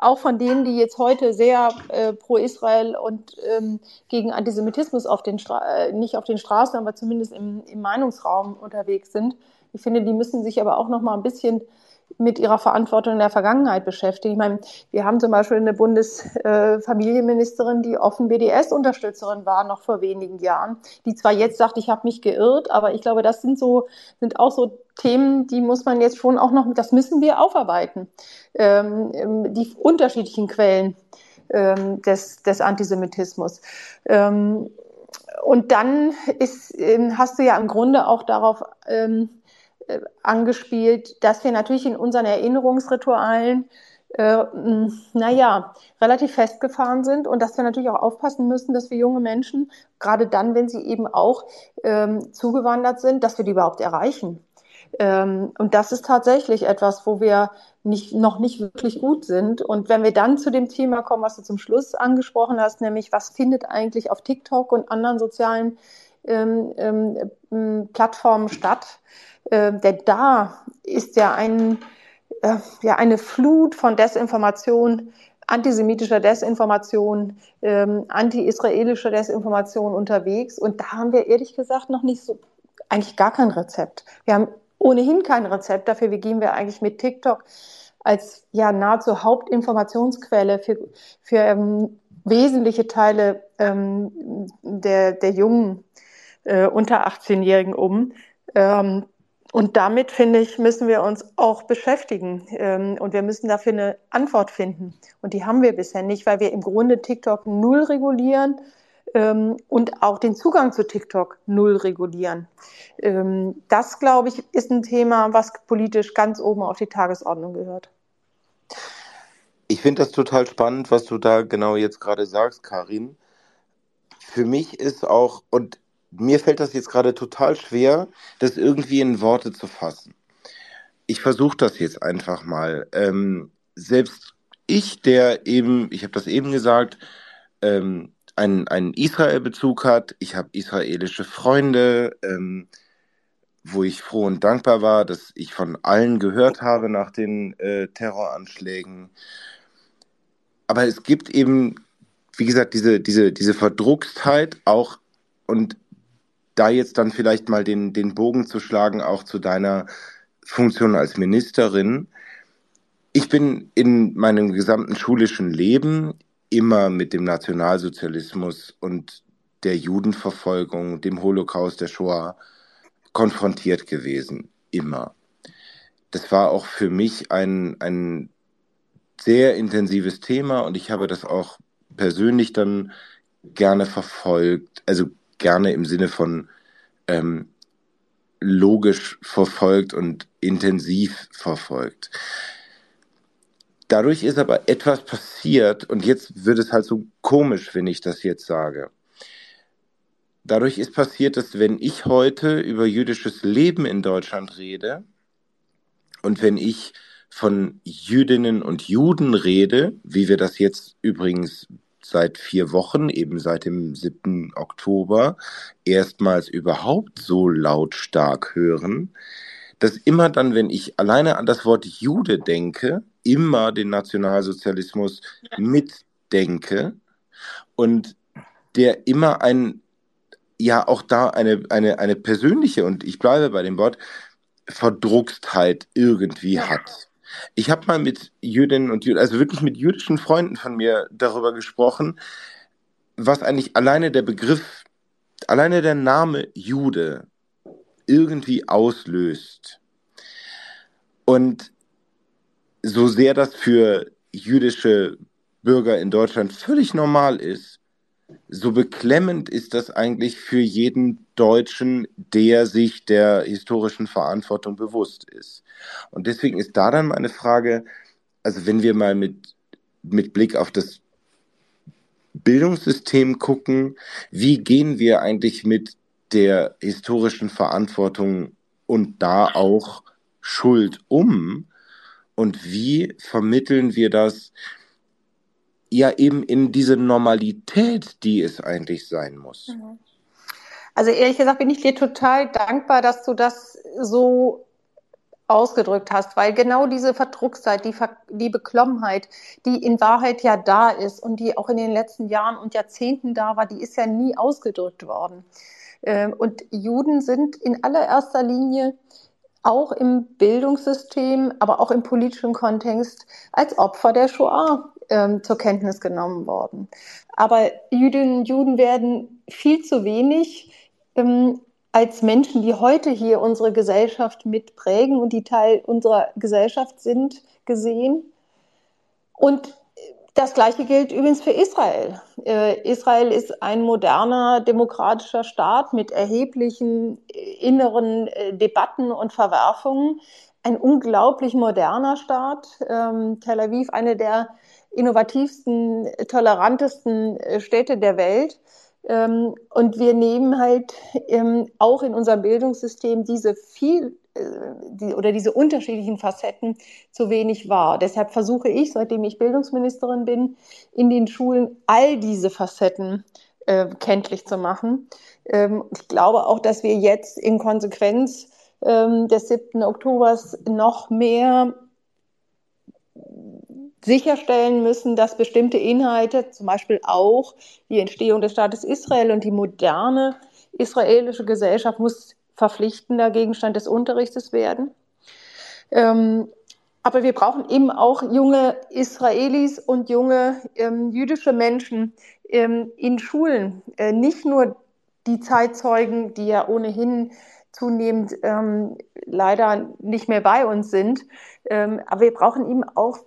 auch von denen, die jetzt heute sehr äh, pro Israel und ähm, gegen Antisemitismus auf den Stra äh, nicht auf den Straßen, aber zumindest im, im Meinungsraum unterwegs sind. Ich finde, die müssen sich aber auch noch mal ein bisschen mit ihrer Verantwortung in der Vergangenheit beschäftigen. Ich meine, wir haben zum Beispiel eine Bundesfamilienministerin, die offen BDS-Unterstützerin war, noch vor wenigen Jahren, die zwar jetzt sagt, ich habe mich geirrt, aber ich glaube, das sind so, sind auch so Themen, die muss man jetzt schon auch noch, das müssen wir aufarbeiten. Ähm, ähm die unterschiedlichen Quellen ähm, des, des Antisemitismus. Ähm, und dann ist, ähm, hast du ja im Grunde auch darauf ähm, äh, angespielt, dass wir natürlich in unseren Erinnerungsritualen äh, naja, relativ festgefahren sind und dass wir natürlich auch aufpassen müssen, dass wir junge Menschen, gerade dann, wenn sie eben auch ähm, zugewandert sind, dass wir die überhaupt erreichen. Ähm, und das ist tatsächlich etwas, wo wir nicht, noch nicht wirklich gut sind. Und wenn wir dann zu dem Thema kommen, was du zum Schluss angesprochen hast, nämlich was findet eigentlich auf TikTok und anderen sozialen ähm, ähm, Plattformen statt, äh, denn da ist ja, ein, äh, ja eine Flut von Desinformation, antisemitischer Desinformation, ähm, anti-israelischer Desinformation unterwegs. Und da haben wir ehrlich gesagt noch nicht so, eigentlich gar kein Rezept. Wir haben ohnehin kein Rezept dafür. Wie gehen wir eigentlich mit TikTok als ja nahezu Hauptinformationsquelle für, für ähm, wesentliche Teile ähm, der, der jungen äh, unter 18-Jährigen um? Ähm, und damit, finde ich, müssen wir uns auch beschäftigen. Ähm, und wir müssen dafür eine Antwort finden. Und die haben wir bisher nicht, weil wir im Grunde TikTok null regulieren ähm, und auch den Zugang zu TikTok null regulieren. Ähm, das, glaube ich, ist ein Thema, was politisch ganz oben auf die Tagesordnung gehört. Ich finde das total spannend, was du da genau jetzt gerade sagst, Karin. Für mich ist auch, und mir fällt das jetzt gerade total schwer, das irgendwie in Worte zu fassen. Ich versuche das jetzt einfach mal. Ähm, selbst ich, der eben, ich habe das eben gesagt, ähm, einen, einen Israel-Bezug hat, ich habe israelische Freunde, ähm, wo ich froh und dankbar war, dass ich von allen gehört habe nach den äh, Terroranschlägen. Aber es gibt eben, wie gesagt, diese, diese, diese Verdruckstheit auch und da jetzt dann vielleicht mal den, den Bogen zu schlagen, auch zu deiner Funktion als Ministerin. Ich bin in meinem gesamten schulischen Leben immer mit dem Nationalsozialismus und der Judenverfolgung, dem Holocaust, der Shoah konfrontiert gewesen. Immer. das war auch für mich ein, ein sehr intensives Thema und ich habe das auch persönlich dann gerne verfolgt, also gerne im Sinne von ähm, logisch verfolgt und intensiv verfolgt. Dadurch ist aber etwas passiert und jetzt wird es halt so komisch, wenn ich das jetzt sage. Dadurch ist passiert, dass wenn ich heute über jüdisches Leben in Deutschland rede und wenn ich von Jüdinnen und Juden rede, wie wir das jetzt übrigens seit vier Wochen, eben seit dem 7. Oktober, erstmals überhaupt so lautstark hören, dass immer dann, wenn ich alleine an das Wort Jude denke, immer den Nationalsozialismus mitdenke und der immer ein, ja auch da eine, eine, eine persönliche, und ich bleibe bei dem Wort, Verdruckstheit irgendwie hat. Ich habe mal mit Jüdinnen und Jüden, also wirklich mit jüdischen Freunden von mir darüber gesprochen, was eigentlich alleine der Begriff, alleine der Name Jude irgendwie auslöst. Und so sehr das für jüdische Bürger in Deutschland völlig normal ist, so beklemmend ist das eigentlich für jeden Deutschen, der sich der historischen Verantwortung bewusst ist. Und deswegen ist da dann meine Frage, also wenn wir mal mit, mit Blick auf das Bildungssystem gucken, wie gehen wir eigentlich mit der historischen Verantwortung und da auch Schuld um? Und wie vermitteln wir das ja eben in diese Normalität, die es eigentlich sein muss. Mhm. Also ehrlich gesagt bin ich dir total dankbar, dass du das so ausgedrückt hast, weil genau diese Verdruckszeit, die, Ver die Beklommenheit, die in Wahrheit ja da ist und die auch in den letzten Jahren und Jahrzehnten da war, die ist ja nie ausgedrückt worden. Ähm, und Juden sind in allererster Linie auch im Bildungssystem, aber auch im politischen Kontext als Opfer der Shoah ähm, zur Kenntnis genommen worden. Aber Jüdinnen und Juden werden viel zu wenig ähm, als Menschen, die heute hier unsere Gesellschaft mitprägen und die Teil unserer Gesellschaft sind, gesehen. Und das Gleiche gilt übrigens für Israel. Äh, Israel ist ein moderner demokratischer Staat mit erheblichen äh, inneren äh, Debatten und Verwerfungen. Ein unglaublich moderner Staat. Ähm, Tel Aviv, eine der innovativsten, tolerantesten äh, Städte der Welt. Ähm, und wir nehmen halt ähm, auch in unserem Bildungssystem diese viel äh, oder diese unterschiedlichen Facetten zu wenig wahr. Deshalb versuche ich, seitdem ich Bildungsministerin bin, in den Schulen all diese Facetten äh, kenntlich zu machen. Ähm, ich glaube auch, dass wir jetzt in Konsequenz des 7. Oktobers noch mehr sicherstellen müssen, dass bestimmte Inhalte, zum Beispiel auch die Entstehung des Staates Israel und die moderne israelische Gesellschaft muss verpflichtender Gegenstand des Unterrichtes werden. Ähm, aber wir brauchen eben auch junge Israelis und junge ähm, jüdische Menschen ähm, in Schulen. Äh, nicht nur die Zeitzeugen, die ja ohnehin zunehmend ähm, leider nicht mehr bei uns sind. Ähm, aber wir brauchen eben auch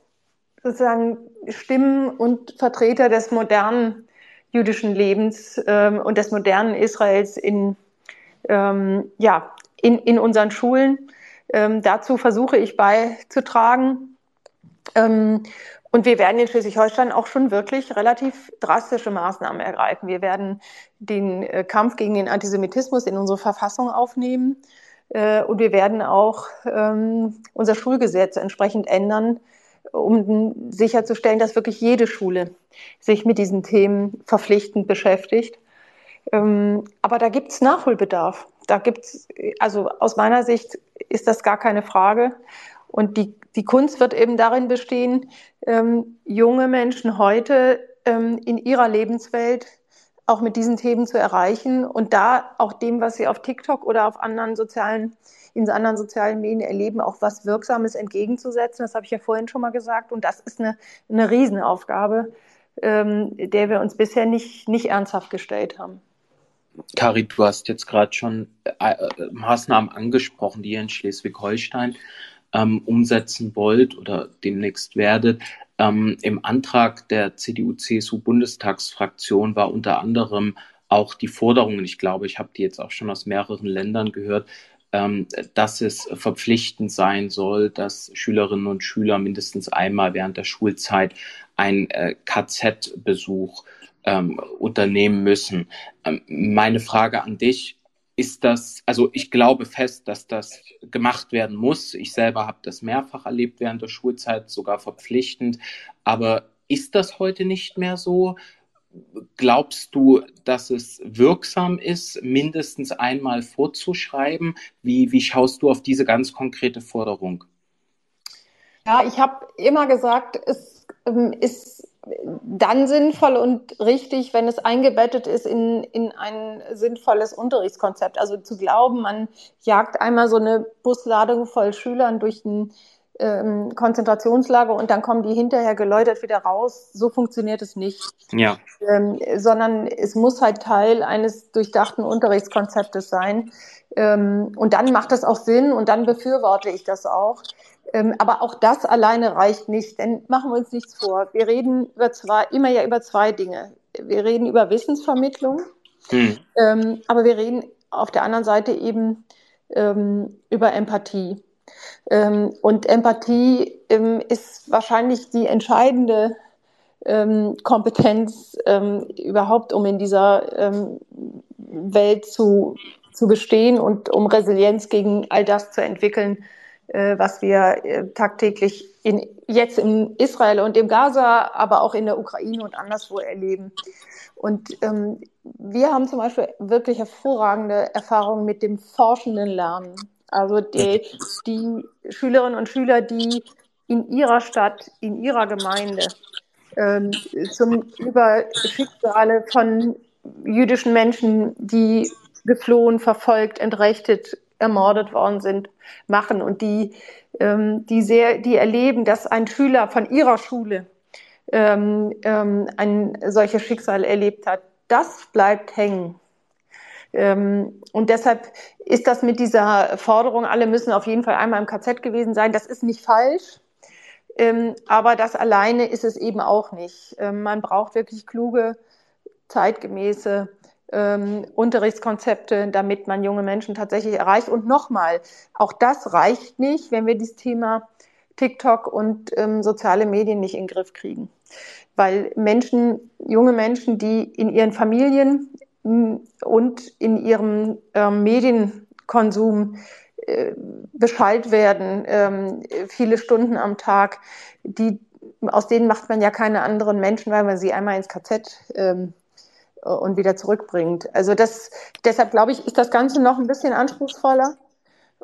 sozusagen Stimmen und Vertreter des modernen jüdischen Lebens ähm, und des modernen Israels in, ähm, ja, in, in unseren Schulen. Ähm, dazu versuche ich beizutragen. Ähm, und wir werden in Schleswig-Holstein auch schon wirklich relativ drastische Maßnahmen ergreifen. Wir werden den äh, Kampf gegen den Antisemitismus in unsere Verfassung aufnehmen. Äh, und wir werden auch ähm, unser Schulgesetz entsprechend ändern, um sicherzustellen, dass wirklich jede Schule sich mit diesen Themen verpflichtend beschäftigt. Ähm, aber da gibt es Nachholbedarf. Da gibt's, also aus meiner Sicht ist das gar keine Frage. Und die, die Kunst wird eben darin bestehen, ähm, junge Menschen heute ähm, in ihrer Lebenswelt auch mit diesen Themen zu erreichen und da auch dem, was sie auf TikTok oder auf anderen sozialen in anderen sozialen Medien erleben, auch was Wirksames entgegenzusetzen. Das habe ich ja vorhin schon mal gesagt. Und das ist eine, eine Riesenaufgabe, ähm, der wir uns bisher nicht, nicht ernsthaft gestellt haben. Kari, du hast jetzt gerade schon äh, äh, Maßnahmen angesprochen, die hier in Schleswig-Holstein ähm, umsetzen wollt oder demnächst werdet. Ähm, Im Antrag der CDU-CSU-Bundestagsfraktion war unter anderem auch die Forderung, und ich glaube, ich habe die jetzt auch schon aus mehreren Ländern gehört, ähm, dass es verpflichtend sein soll, dass Schülerinnen und Schüler mindestens einmal während der Schulzeit einen äh, KZ-Besuch ähm, unternehmen müssen. Ähm, meine Frage an dich, ist das, also ich glaube fest, dass das gemacht werden muss. Ich selber habe das mehrfach erlebt während der Schulzeit, sogar verpflichtend. Aber ist das heute nicht mehr so? Glaubst du, dass es wirksam ist, mindestens einmal vorzuschreiben? Wie, wie schaust du auf diese ganz konkrete Forderung? Ja, ich habe immer gesagt, es ähm, ist dann sinnvoll und richtig, wenn es eingebettet ist in, in ein sinnvolles Unterrichtskonzept. Also zu glauben, man jagt einmal so eine Busladung voll Schülern durch ein ähm, Konzentrationslager und dann kommen die hinterher geläutert wieder raus. So funktioniert es nicht. Ja. Ähm, sondern es muss halt Teil eines durchdachten Unterrichtskonzeptes sein. Ähm, und dann macht das auch Sinn und dann befürworte ich das auch. Ähm, aber auch das alleine reicht nicht, denn machen wir uns nichts vor. Wir reden über zwei, immer ja über zwei Dinge. Wir reden über Wissensvermittlung, hm. ähm, aber wir reden auf der anderen Seite eben ähm, über Empathie. Ähm, und Empathie ähm, ist wahrscheinlich die entscheidende ähm, Kompetenz überhaupt, um in dieser Welt zu, zu bestehen und um Resilienz gegen all das zu entwickeln, was wir äh, tagtäglich in, jetzt in Israel und im Gaza, aber auch in der Ukraine und anderswo erleben. Und ähm, wir haben zum Beispiel wirklich hervorragende Erfahrungen mit dem forschenden Lernen. Also die, die Schülerinnen und Schüler, die in ihrer Stadt, in ihrer Gemeinde ähm, zum, über Schicksale von jüdischen Menschen, die geflohen, verfolgt, entrechtet, ermordet worden sind, machen und die, ähm, die sehr, die erleben, dass ein Schüler von ihrer Schule ähm, ähm, ein solches Schicksal erlebt hat. Das bleibt hängen. Ähm, und deshalb ist das mit dieser Forderung, alle müssen auf jeden Fall einmal im KZ gewesen sein, das ist nicht falsch. Ähm, aber das alleine ist es eben auch nicht. Ähm, man braucht wirklich kluge, zeitgemäße ähm, Unterrichtskonzepte, damit man junge Menschen tatsächlich erreicht. Und nochmal, auch das reicht nicht, wenn wir dieses Thema TikTok und ähm, soziale Medien nicht in den Griff kriegen. Weil Menschen, junge Menschen, die in ihren Familien und in ihrem ähm, Medienkonsum äh, Bescheid werden, ähm, viele Stunden am Tag, die, aus denen macht man ja keine anderen Menschen, weil man sie einmal ins KZ ähm, und wieder zurückbringt. Also das, deshalb glaube ich, ist das Ganze noch ein bisschen anspruchsvoller.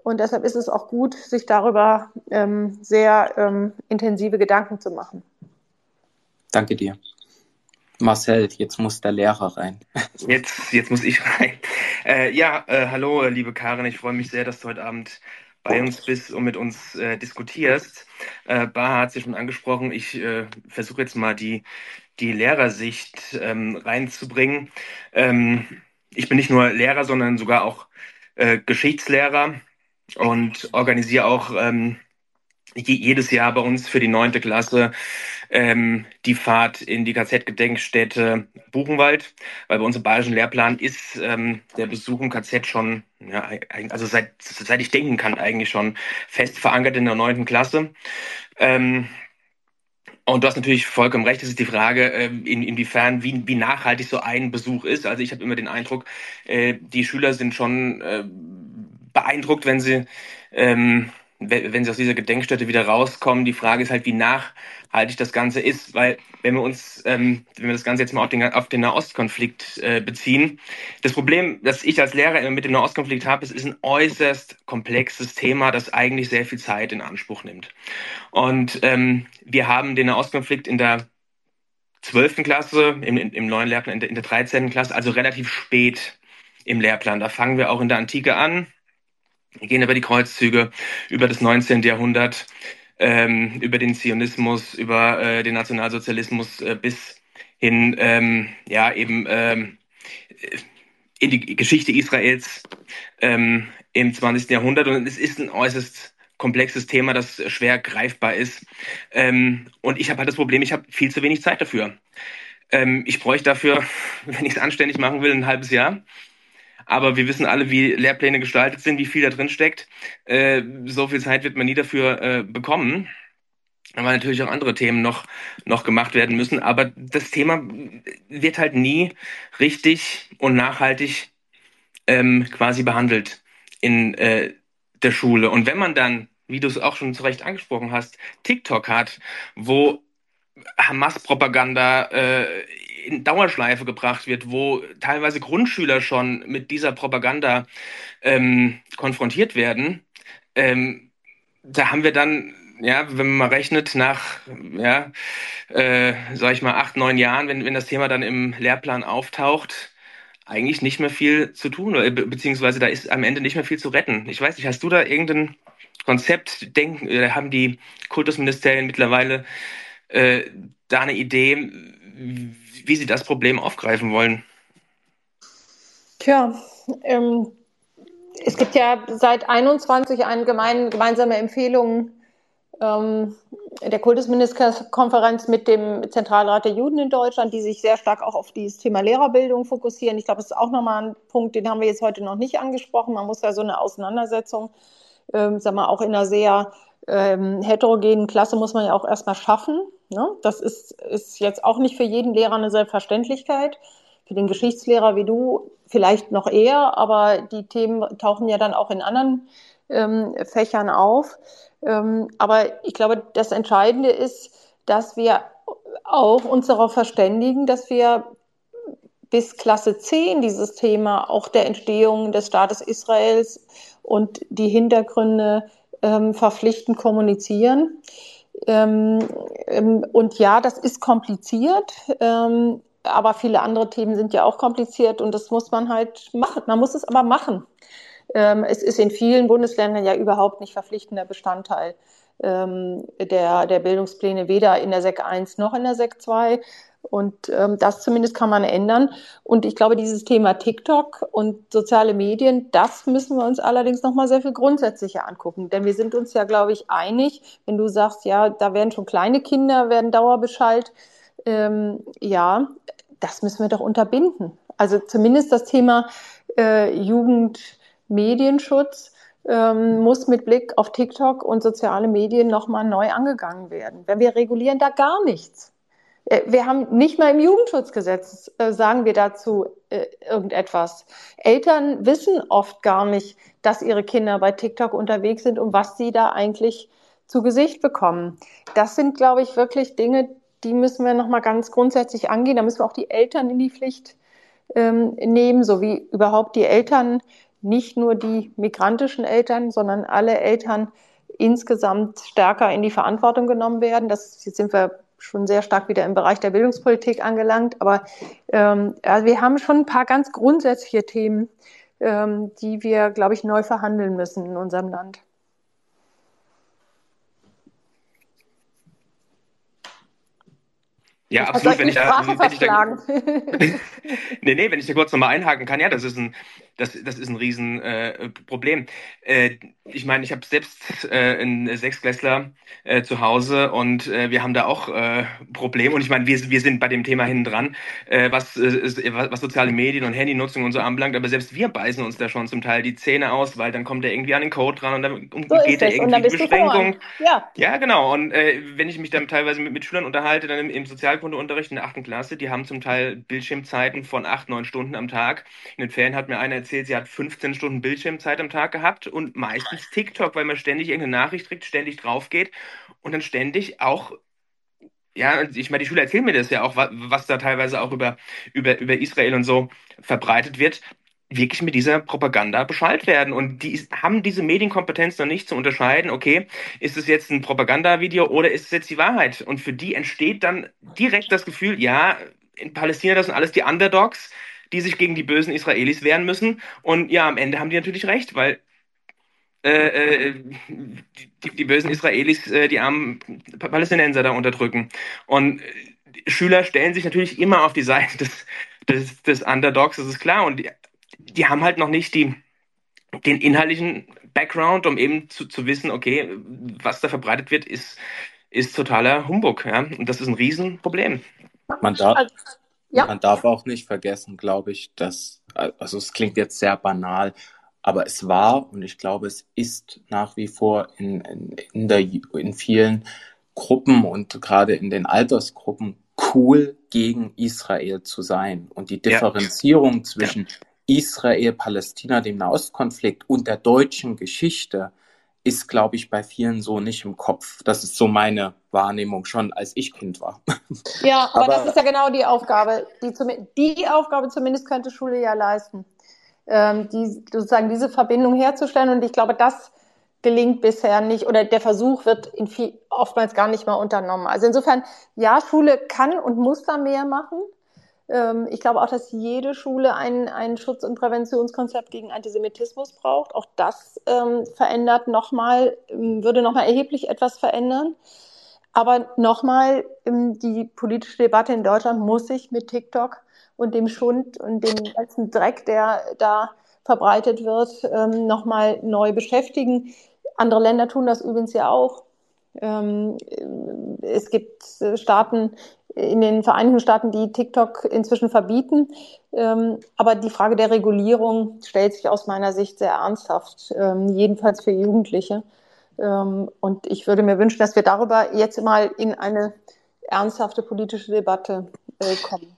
Und deshalb ist es auch gut, sich darüber ähm, sehr ähm, intensive Gedanken zu machen. Danke dir. Marcel, jetzt muss der Lehrer rein. Jetzt, jetzt muss ich rein. Äh, ja, äh, hallo, liebe Karin. Ich freue mich sehr, dass du heute Abend bei uns bist und mit uns äh, diskutierst. Äh, Baha hat es ja schon angesprochen. Ich äh, versuche jetzt mal die, die Lehrersicht ähm, reinzubringen. Ähm, ich bin nicht nur Lehrer, sondern sogar auch äh, Geschichtslehrer und organisiere auch ähm, jedes Jahr bei uns für die neunte Klasse ähm, die Fahrt in die KZ-Gedenkstätte Buchenwald, weil bei uns im bayerischen Lehrplan ist ähm, der Besuch im KZ schon, ja, also seit, seit ich denken kann, eigentlich schon fest verankert in der neunten Klasse. Ähm, und du hast natürlich vollkommen recht, das ist die Frage, ähm, in, inwiefern, wie, wie nachhaltig so ein Besuch ist. Also ich habe immer den Eindruck, äh, die Schüler sind schon äh, beeindruckt, wenn sie ähm, wenn sie aus dieser Gedenkstätte wieder rauskommen. Die Frage ist halt, wie nachhaltig das Ganze ist, weil wenn wir uns, ähm, wenn wir das Ganze jetzt mal auf den, auf den Nahostkonflikt äh, beziehen, das Problem, das ich als Lehrer immer mit dem Nahostkonflikt habe, es ist ein äußerst komplexes Thema, das eigentlich sehr viel Zeit in Anspruch nimmt. Und ähm, wir haben den Nahostkonflikt in der 12. Klasse, im, im neuen Lehrplan, in der, in der 13. Klasse, also relativ spät im Lehrplan. Da fangen wir auch in der Antike an wir gehen über die Kreuzzüge, über das 19. Jahrhundert, ähm, über den Zionismus, über äh, den Nationalsozialismus äh, bis hin, ähm, ja, eben ähm, in die Geschichte Israels ähm, im 20. Jahrhundert. Und es ist ein äußerst komplexes Thema, das schwer greifbar ist. Ähm, und ich habe halt das Problem, ich habe viel zu wenig Zeit dafür. Ähm, ich bräuchte dafür, wenn ich es anständig machen will, ein halbes Jahr. Aber wir wissen alle, wie Lehrpläne gestaltet sind, wie viel da drin steckt. Äh, so viel Zeit wird man nie dafür äh, bekommen. Weil natürlich auch andere Themen noch, noch gemacht werden müssen. Aber das Thema wird halt nie richtig und nachhaltig ähm, quasi behandelt in äh, der Schule. Und wenn man dann, wie du es auch schon zu Recht angesprochen hast, TikTok hat, wo Hamas-Propaganda äh, in Dauerschleife gebracht wird, wo teilweise Grundschüler schon mit dieser Propaganda ähm, konfrontiert werden, ähm, da haben wir dann, ja, wenn man mal rechnet, nach, ja, äh, sag ich mal, acht, neun Jahren, wenn, wenn das Thema dann im Lehrplan auftaucht, eigentlich nicht mehr viel zu tun, be beziehungsweise da ist am Ende nicht mehr viel zu retten. Ich weiß nicht, hast du da irgendein Konzept, denken, äh, haben die Kultusministerien mittlerweile äh, da eine Idee, wie sie das Problem aufgreifen wollen? Tja, ähm, es gibt ja seit 21 eine gemein, gemeinsame Empfehlung ähm, der Kultusministerkonferenz mit dem Zentralrat der Juden in Deutschland, die sich sehr stark auch auf dieses Thema Lehrerbildung fokussieren. Ich glaube, das ist auch nochmal ein Punkt, den haben wir jetzt heute noch nicht angesprochen. Man muss ja so eine Auseinandersetzung, ähm, sag mal, auch in einer sehr ähm, heterogenen Klasse muss man ja auch erstmal schaffen. Ne? Das ist, ist jetzt auch nicht für jeden Lehrer eine Selbstverständlichkeit. Für den Geschichtslehrer wie du vielleicht noch eher, aber die Themen tauchen ja dann auch in anderen ähm, Fächern auf. Ähm, aber ich glaube, das Entscheidende ist, dass wir auch uns darauf verständigen, dass wir bis Klasse 10 dieses Thema auch der Entstehung des Staates Israels und die Hintergründe ähm, verpflichtend kommunizieren. Ähm, ähm, und ja, das ist kompliziert, ähm, aber viele andere Themen sind ja auch kompliziert und das muss man halt machen. Man muss es aber machen. Ähm, es ist in vielen Bundesländern ja überhaupt nicht verpflichtender Bestandteil ähm, der, der Bildungspläne, weder in der SEC 1 noch in der SEC 2. Und ähm, das zumindest kann man ändern. Und ich glaube, dieses Thema TikTok und soziale Medien, das müssen wir uns allerdings nochmal sehr viel grundsätzlicher angucken. Denn wir sind uns ja, glaube ich, einig, wenn du sagst, ja, da werden schon kleine Kinder, werden Dauerbescheid. Ähm, ja, das müssen wir doch unterbinden. Also zumindest das Thema äh, Jugendmedienschutz ähm, muss mit Blick auf TikTok und soziale Medien nochmal neu angegangen werden. Wenn wir regulieren da gar nichts. Äh, wir haben nicht mal im Jugendschutzgesetz, äh, sagen wir dazu äh, irgendetwas. Eltern wissen oft gar nicht, dass ihre Kinder bei TikTok unterwegs sind und was sie da eigentlich zu Gesicht bekommen. Das sind, glaube ich, wirklich Dinge, die müssen wir nochmal ganz grundsätzlich angehen. Da müssen wir auch die Eltern in die Pflicht ähm, nehmen, so wie überhaupt die Eltern, nicht nur die migrantischen Eltern, sondern alle Eltern insgesamt stärker in die Verantwortung genommen werden. Das, sind wir schon sehr stark wieder im Bereich der Bildungspolitik angelangt. Aber ähm, also wir haben schon ein paar ganz grundsätzliche Themen, ähm, die wir, glaube ich, neu verhandeln müssen in unserem Land. Ja, absolut. Wenn ich, da, wenn ich da, nee, nee, wenn ich da kurz nochmal einhaken kann, ja, das ist ein, das, das ist ein Riesenproblem. Äh, äh, ich meine, ich habe selbst äh, einen Sechsklässler äh, zu Hause und äh, wir haben da auch äh, Probleme. Und ich meine, wir, wir sind bei dem Thema hinten dran, äh, was, äh, was soziale Medien und Handynutzung und so anbelangt. Aber selbst wir beißen uns da schon zum Teil die Zähne aus, weil dann kommt er irgendwie an den Code dran und dann so geht er irgendwie die Beschränkung. Ja. ja, genau. Und wenn ich mich dann teilweise mit, mit Schülern unterhalte, dann im, im Sozialkundeunterricht in der achten Klasse, die haben zum Teil Bildschirmzeiten von acht, neun Stunden am Tag. In den Ferien hat mir einer erzählt, sie hat 15 Stunden Bildschirmzeit am Tag gehabt und meistens TikTok, weil man ständig irgendeine Nachricht kriegt, ständig drauf geht und dann ständig auch ja, ich meine, die Schüler erzählen mir das ja auch, was da teilweise auch über, über, über Israel und so verbreitet wird, wirklich mit dieser Propaganda beschallt werden. Und die haben diese Medienkompetenz noch nicht zu unterscheiden, okay, ist es jetzt ein Propagandavideo oder ist es jetzt die Wahrheit? Und für die entsteht dann direkt das Gefühl, ja, in Palästina, das sind alles die Underdogs, die sich gegen die bösen Israelis wehren müssen. Und ja, am Ende haben die natürlich recht, weil äh, äh, die, die, bösen Israelis äh, die armen Palästinenser da unterdrücken. Und äh, Schüler stellen sich natürlich immer auf die Seite des, des, des Underdogs, das ist klar. Und die, die haben halt noch nicht die, den inhaltlichen Background, um eben zu, zu wissen, okay, was da verbreitet wird, ist, ist totaler Humbug. Ja? Und das ist ein Riesenproblem. Man darf, also, ja. man darf auch nicht vergessen, glaube ich, dass, also es klingt jetzt sehr banal, aber es war und ich glaube, es ist nach wie vor in, in, in, der, in vielen Gruppen und gerade in den Altersgruppen cool gegen Israel zu sein. Und die Differenzierung ja. zwischen ja. Israel, Palästina, dem Nahostkonflikt und der deutschen Geschichte ist, glaube ich, bei vielen so nicht im Kopf. Das ist so meine Wahrnehmung schon, als ich Kind war. Ja, aber, aber das ist ja genau die Aufgabe. Die, die Aufgabe zumindest könnte Schule ja leisten, ähm, die, sozusagen diese Verbindung herzustellen. Und ich glaube, das gelingt bisher nicht oder der Versuch wird in viel, oftmals gar nicht mal unternommen. Also insofern, ja, Schule kann und muss da mehr machen. Ähm, ich glaube auch, dass jede Schule ein, ein Schutz- und Präventionskonzept gegen Antisemitismus braucht. Auch das ähm, verändert nochmal, ähm, würde nochmal erheblich etwas verändern. Aber nochmal, ähm, die politische Debatte in Deutschland muss sich mit TikTok und dem Schund und dem ganzen Dreck, der da verbreitet wird, ähm, nochmal neu beschäftigen. Andere Länder tun das übrigens ja auch. Es gibt Staaten in den Vereinigten Staaten, die TikTok inzwischen verbieten. Ähm, aber die Frage der Regulierung stellt sich aus meiner Sicht sehr ernsthaft, ähm, jedenfalls für Jugendliche. Ähm, und ich würde mir wünschen, dass wir darüber jetzt mal in eine ernsthafte politische Debatte äh, kommen.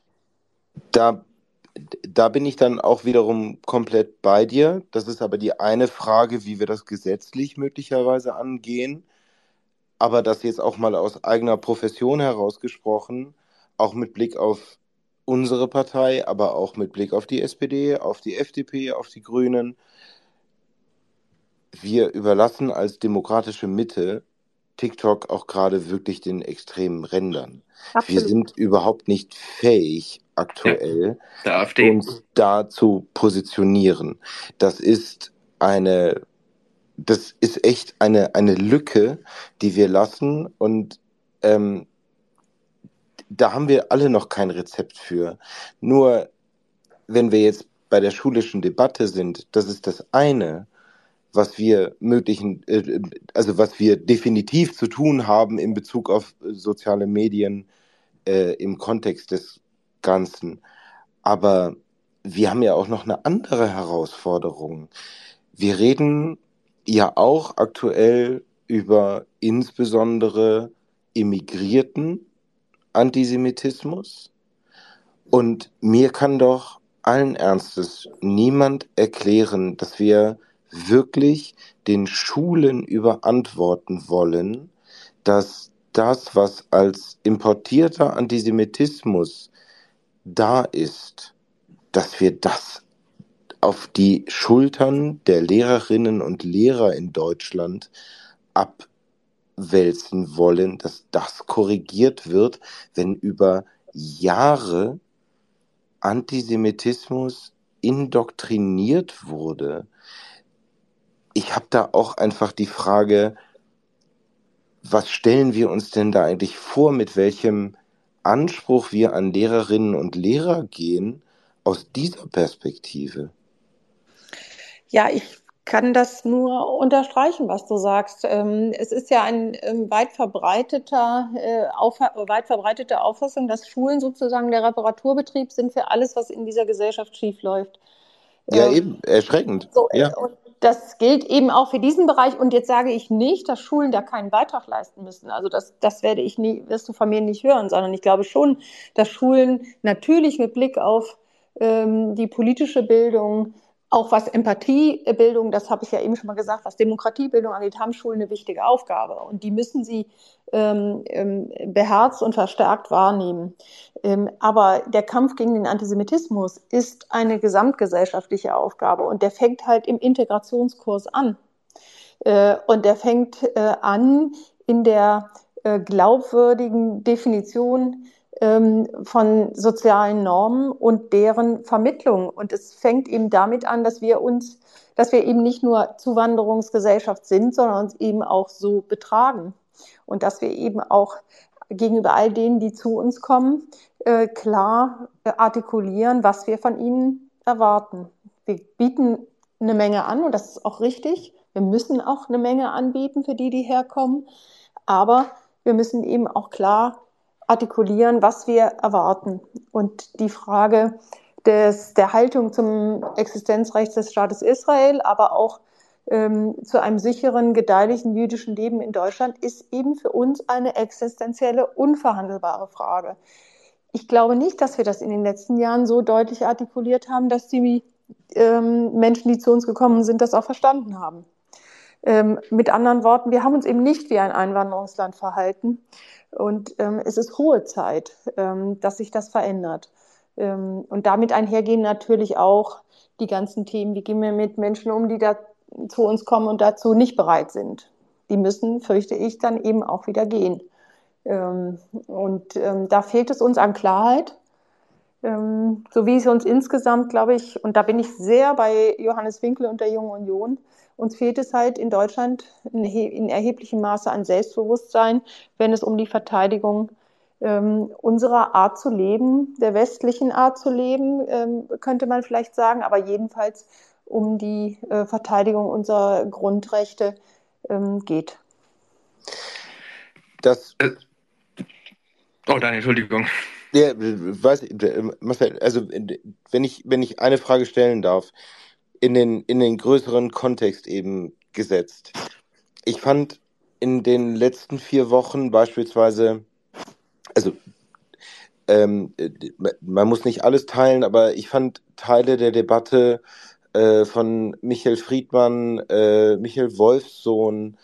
Da da bin ich dann auch wiederum komplett bei dir. Das ist aber die eine Frage, wie wir das gesetzlich möglicherweise angehen. Aber das jetzt auch mal aus eigener Profession herausgesprochen, auch mit Blick auf unsere Partei, aber auch mit Blick auf die SPD, auf die FDP, auf die Grünen. Wir überlassen als demokratische Mitte TikTok auch gerade wirklich den extremen Rändern. Absolut. Wir sind überhaupt nicht fähig, aktuell, ja, uns da zu positionieren. Das ist eine, das ist echt eine, eine Lücke, die wir lassen und ähm, da haben wir alle noch kein Rezept für. Nur wenn wir jetzt bei der schulischen Debatte sind, das ist das eine, was wir möglichen, äh, also was wir definitiv zu tun haben in Bezug auf soziale Medien äh, im Kontext des Ganzen. Aber wir haben ja auch noch eine andere Herausforderung. Wir reden ja auch aktuell über insbesondere immigrierten Antisemitismus. Und mir kann doch allen Ernstes niemand erklären, dass wir wirklich den Schulen überantworten wollen, dass das, was als importierter Antisemitismus da ist, dass wir das auf die Schultern der Lehrerinnen und Lehrer in Deutschland abwälzen wollen, dass das korrigiert wird, wenn über Jahre Antisemitismus indoktriniert wurde. Ich habe da auch einfach die Frage, was stellen wir uns denn da eigentlich vor, mit welchem Anspruch wir an Lehrerinnen und Lehrer gehen aus dieser Perspektive? Ja, ich kann das nur unterstreichen, was du sagst. Ähm, es ist ja ein ähm, weit verbreiteter, äh, weit verbreitete Auffassung, dass Schulen sozusagen der Reparaturbetrieb sind für alles, was in dieser Gesellschaft schiefläuft. Ja, ähm, eben, erschreckend. So, ja. Und das gilt eben auch für diesen Bereich. Und jetzt sage ich nicht, dass Schulen da keinen Beitrag leisten müssen. Also das, das werde ich nie, wirst du von mir nicht hören, sondern ich glaube schon, dass Schulen natürlich mit Blick auf ähm, die politische Bildung auch was Empathiebildung, das habe ich ja eben schon mal gesagt, was Demokratiebildung angeht, haben Schulen eine wichtige Aufgabe und die müssen sie ähm, ähm, beherzt und verstärkt wahrnehmen. Ähm, aber der Kampf gegen den Antisemitismus ist eine gesamtgesellschaftliche Aufgabe und der fängt halt im Integrationskurs an. Äh, und der fängt äh, an in der äh, glaubwürdigen Definition von sozialen Normen und deren Vermittlung. Und es fängt eben damit an, dass wir uns, dass wir eben nicht nur Zuwanderungsgesellschaft sind, sondern uns eben auch so betragen. Und dass wir eben auch gegenüber all denen, die zu uns kommen, äh, klar äh, artikulieren, was wir von ihnen erwarten. Wir bieten eine Menge an und das ist auch richtig. Wir müssen auch eine Menge anbieten für die, die herkommen. Aber wir müssen eben auch klar artikulieren, was wir erwarten. Und die Frage des, der Haltung zum Existenzrecht des Staates Israel, aber auch ähm, zu einem sicheren, gedeihlichen jüdischen Leben in Deutschland ist eben für uns eine existenzielle, unverhandelbare Frage. Ich glaube nicht, dass wir das in den letzten Jahren so deutlich artikuliert haben, dass die ähm, Menschen, die zu uns gekommen sind, das auch verstanden haben. Ähm, mit anderen Worten, wir haben uns eben nicht wie ein Einwanderungsland verhalten. Und ähm, es ist hohe Zeit, ähm, dass sich das verändert. Ähm, und damit einhergehen natürlich auch die ganzen Themen, wie gehen wir mit Menschen um, die da zu uns kommen und dazu nicht bereit sind. Die müssen, fürchte ich, dann eben auch wieder gehen. Ähm, und ähm, da fehlt es uns an Klarheit, ähm, so wie es uns insgesamt, glaube ich, und da bin ich sehr bei Johannes Winkel und der Jungen Union, uns fehlt es halt in Deutschland in, in erheblichem Maße an Selbstbewusstsein, wenn es um die Verteidigung ähm, unserer Art zu leben, der westlichen Art zu leben, ähm, könnte man vielleicht sagen, aber jedenfalls um die äh, Verteidigung unserer Grundrechte ähm, geht. Das. Äh, oh, Daniel, Entschuldigung. Ja, weiß, Marcel, also wenn ich, wenn ich eine Frage stellen darf, in den, in den größeren Kontext eben gesetzt. Ich fand in den letzten vier Wochen beispielsweise, also ähm, man muss nicht alles teilen, aber ich fand Teile der Debatte äh, von Michael Friedmann, äh, Michael Wolfsohn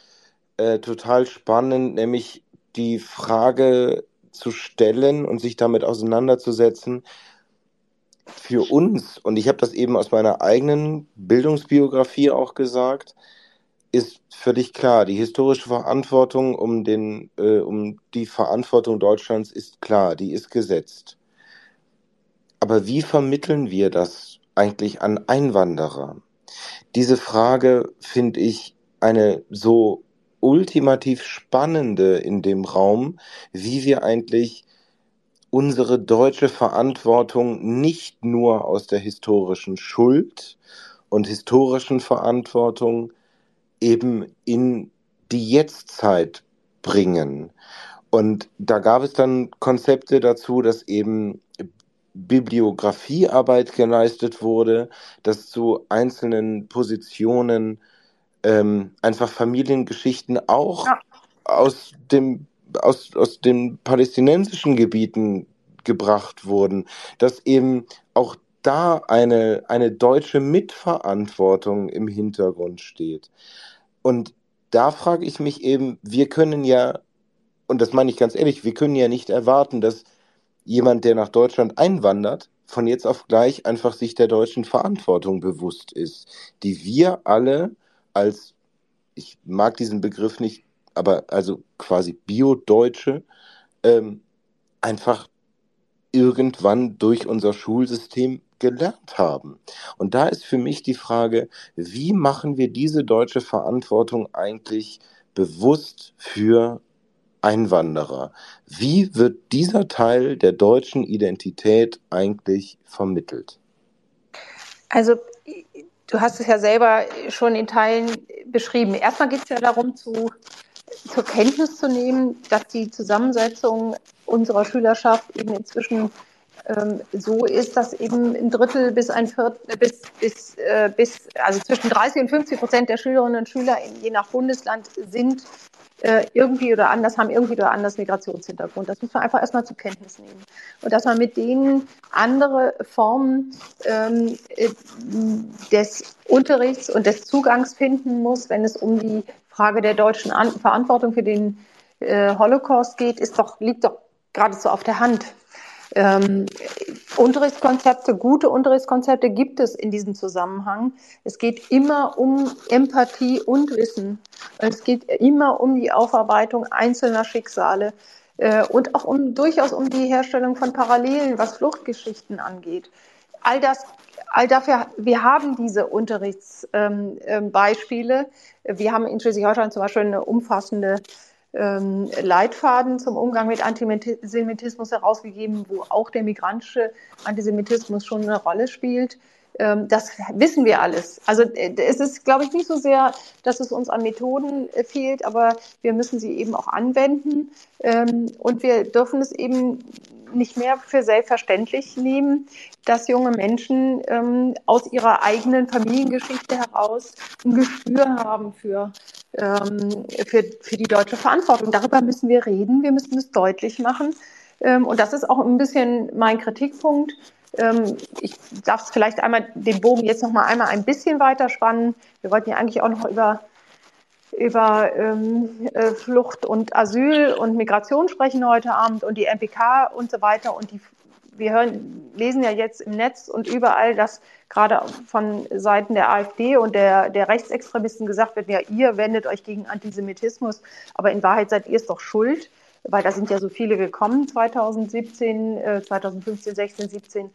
äh, total spannend, nämlich die Frage zu stellen und sich damit auseinanderzusetzen, für uns, und ich habe das eben aus meiner eigenen Bildungsbiografie auch gesagt, ist völlig klar, die historische Verantwortung um, den, äh, um die Verantwortung Deutschlands ist klar, die ist gesetzt. Aber wie vermitteln wir das eigentlich an Einwanderer? Diese Frage finde ich eine so ultimativ spannende in dem Raum, wie wir eigentlich unsere deutsche Verantwortung nicht nur aus der historischen Schuld und historischen Verantwortung eben in die Jetztzeit bringen. Und da gab es dann Konzepte dazu, dass eben Bibliografiearbeit geleistet wurde, dass zu einzelnen Positionen ähm, einfach Familiengeschichten auch ja. aus dem aus, aus den palästinensischen Gebieten gebracht wurden, dass eben auch da eine, eine deutsche Mitverantwortung im Hintergrund steht. Und da frage ich mich eben, wir können ja, und das meine ich ganz ehrlich, wir können ja nicht erwarten, dass jemand, der nach Deutschland einwandert, von jetzt auf gleich einfach sich der deutschen Verantwortung bewusst ist, die wir alle als, ich mag diesen Begriff nicht, aber also quasi Bio-Deutsche, ähm, einfach irgendwann durch unser Schulsystem gelernt haben. Und da ist für mich die Frage, wie machen wir diese deutsche Verantwortung eigentlich bewusst für Einwanderer. Wie wird dieser Teil der deutschen Identität eigentlich vermittelt? Also du hast es ja selber schon in Teilen beschrieben. Erstmal geht es ja darum, zu, zur Kenntnis zu nehmen, dass die Zusammensetzung unserer Schülerschaft eben inzwischen ähm, so ist, dass eben ein Drittel bis ein Viertel, bis, bis, äh, bis, also zwischen 30 und 50 Prozent der Schülerinnen und Schüler in, je nach Bundesland sind äh, irgendwie oder anders, haben irgendwie oder anders Migrationshintergrund. Das muss man einfach erstmal zur Kenntnis nehmen. Und dass man mit denen andere Formen ähm, äh, des Unterrichts und des Zugangs finden muss, wenn es um die Frage der deutschen An Verantwortung für den äh, Holocaust geht, ist doch, liegt doch geradezu auf der Hand. Ähm, Unterrichtskonzepte, gute Unterrichtskonzepte gibt es in diesem Zusammenhang. Es geht immer um Empathie und Wissen. Es geht immer um die Aufarbeitung einzelner Schicksale äh, und auch um, durchaus um die Herstellung von Parallelen, was Fluchtgeschichten angeht. All das, all dafür, wir haben diese Unterrichtsbeispiele. Wir haben in Schleswig-Holstein zum Beispiel eine umfassende ähm, Leitfaden zum Umgang mit Antisemitismus herausgegeben, wo auch der migrantische Antisemitismus schon eine Rolle spielt. Ähm, das wissen wir alles. Also äh, es ist, glaube ich, nicht so sehr, dass es uns an Methoden äh, fehlt, aber wir müssen sie eben auch anwenden. Ähm, und wir dürfen es eben nicht mehr für selbstverständlich nehmen, dass junge Menschen ähm, aus ihrer eigenen Familiengeschichte heraus ein Gespür haben für, für, für die deutsche Verantwortung. Darüber müssen wir reden, wir müssen es deutlich machen. Und das ist auch ein bisschen mein Kritikpunkt. Ähm, ich darf es vielleicht einmal den Bogen jetzt noch mal einmal ein bisschen weiter spannen. Wir wollten ja eigentlich auch noch über über ähm, äh, Flucht und Asyl und Migration sprechen heute Abend und die MPK und so weiter. Und die, wir hören, lesen ja jetzt im Netz und überall, dass gerade von Seiten der AfD und der, der Rechtsextremisten gesagt wird, ja, ihr wendet euch gegen Antisemitismus, aber in Wahrheit seid ihr es doch schuld, weil da sind ja so viele gekommen 2017, äh, 2015, 16, 17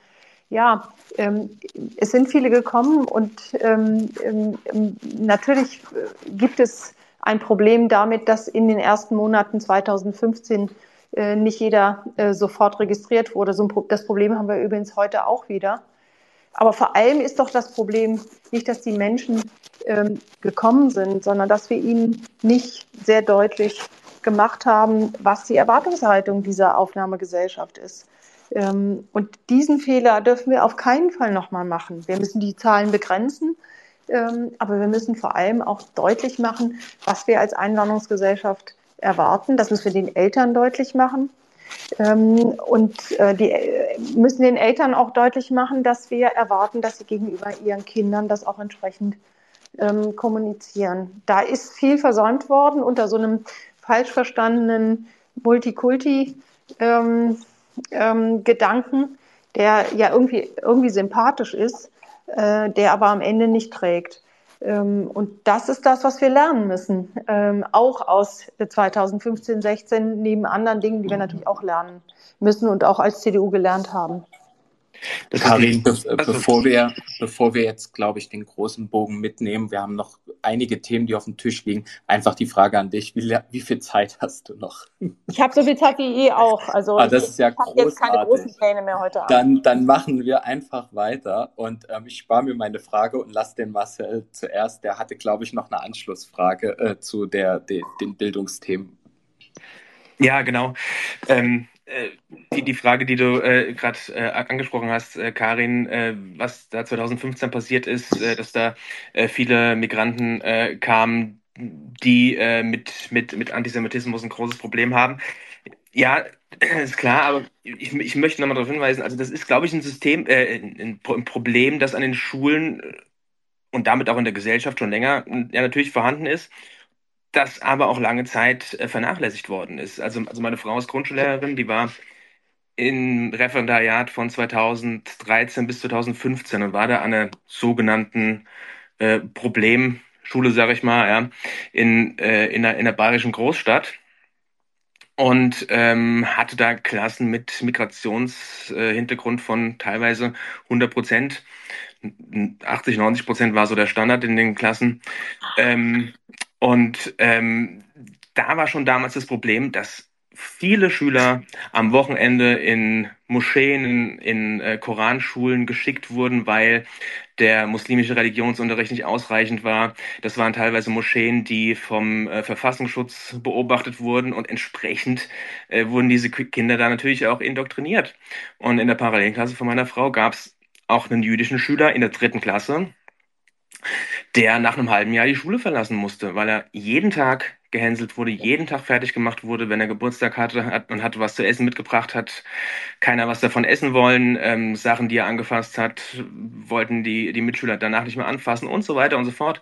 ja, ähm, es sind viele gekommen und ähm, ähm, natürlich äh, gibt es ein Problem damit, dass in den ersten Monaten 2015 äh, nicht jeder äh, sofort registriert wurde. So ein, das Problem haben wir übrigens heute auch wieder. Aber vor allem ist doch das Problem nicht, dass die Menschen ähm, gekommen sind, sondern dass wir ihnen nicht sehr deutlich gemacht haben, was die Erwartungshaltung dieser Aufnahmegesellschaft ist. Ähm, und diesen Fehler dürfen wir auf keinen Fall nochmal machen. Wir müssen die Zahlen begrenzen, ähm, aber wir müssen vor allem auch deutlich machen, was wir als Einwanderungsgesellschaft erwarten. Das müssen wir den Eltern deutlich machen. Ähm, und äh, die äh, müssen den Eltern auch deutlich machen, dass wir erwarten, dass sie gegenüber ihren Kindern das auch entsprechend kommunizieren. Da ist viel versäumt worden unter so einem falsch verstandenen Multikulti. Ähm, ähm, der ja irgendwie, irgendwie sympathisch ist, äh, der aber am Ende nicht trägt. Ähm, und das ist das, was wir lernen müssen, ähm, auch aus 2015, 16, neben anderen Dingen, die wir natürlich auch lernen müssen und auch als CDU gelernt haben. Karin, be also, bevor, wir, bevor wir jetzt, glaube ich, den großen Bogen mitnehmen, wir haben noch einige Themen, die auf dem Tisch liegen. Einfach die Frage an dich, wie, wie viel Zeit hast du noch? Ich habe so viel Zeit wie eh auch. Also ah, das ist ja ich habe jetzt keine großen Pläne mehr heute Abend. Dann, dann machen wir einfach weiter und ähm, ich spare mir meine Frage und lasse den Marcel zuerst. Der hatte, glaube ich, noch eine Anschlussfrage äh, zu der, de, den Bildungsthemen. Ja, genau. Ähm, äh, die, die Frage, die du äh, gerade äh, angesprochen hast, äh, Karin, äh, was da 2015 passiert ist, äh, dass da äh, viele Migranten äh, kamen, die äh, mit, mit, mit Antisemitismus ein großes Problem haben. Ja, ist klar, aber ich, ich möchte nochmal darauf hinweisen, also das ist, glaube ich, ein System, äh, ein, ein Problem, das an den Schulen und damit auch in der Gesellschaft schon länger ja natürlich vorhanden ist das aber auch lange Zeit äh, vernachlässigt worden ist. Also, also meine Frau ist Grundschullehrerin, die war im Referendariat von 2013 bis 2015 und war da an einer sogenannten äh, Problemschule, sage ich mal, ja, in, äh, in, einer, in einer bayerischen Großstadt und ähm, hatte da Klassen mit Migrationshintergrund äh, von teilweise 100 Prozent. 80, 90 Prozent war so der Standard in den Klassen. Ähm, und ähm, da war schon damals das Problem, dass viele Schüler am Wochenende in Moscheen, in, in äh, Koranschulen geschickt wurden, weil der muslimische Religionsunterricht nicht ausreichend war. Das waren teilweise Moscheen, die vom äh, Verfassungsschutz beobachtet wurden und entsprechend äh, wurden diese Kinder da natürlich auch indoktriniert. Und in der Parallelklasse von meiner Frau gab es auch einen jüdischen Schüler in der dritten Klasse, der nach einem halben Jahr die Schule verlassen musste, weil er jeden Tag gehänselt wurde, jeden Tag fertig gemacht wurde, wenn er Geburtstag hatte und hatte was zu essen mitgebracht hat, keiner was davon essen wollen, ähm, Sachen, die er angefasst hat, wollten die, die Mitschüler danach nicht mehr anfassen und so weiter und so fort.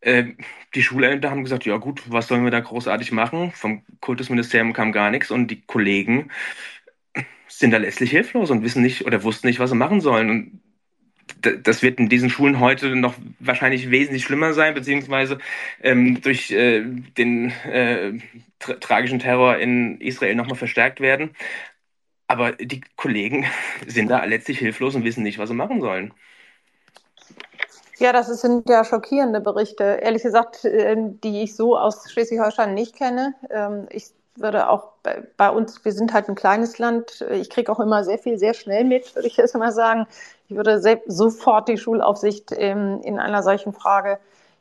Äh, die Schulämter haben gesagt, ja gut, was sollen wir da großartig machen? Vom Kultusministerium kam gar nichts und die Kollegen sind da letztlich hilflos und wissen nicht oder wussten nicht, was sie machen sollen. Und das wird in diesen Schulen heute noch wahrscheinlich wesentlich schlimmer sein, beziehungsweise ähm, durch äh, den äh, tra tragischen Terror in Israel nochmal verstärkt werden. Aber die Kollegen sind da letztlich hilflos und wissen nicht, was sie machen sollen. Ja, das sind ja schockierende Berichte. Ehrlich gesagt, äh, die ich so aus Schleswig-Holstein nicht kenne. Ähm, ich würde auch bei, bei, uns, wir sind halt ein kleines Land, ich kriege auch immer sehr viel, sehr schnell mit, würde ich jetzt mal sagen. Ich würde sofort die Schulaufsicht ähm, in einer solchen Frage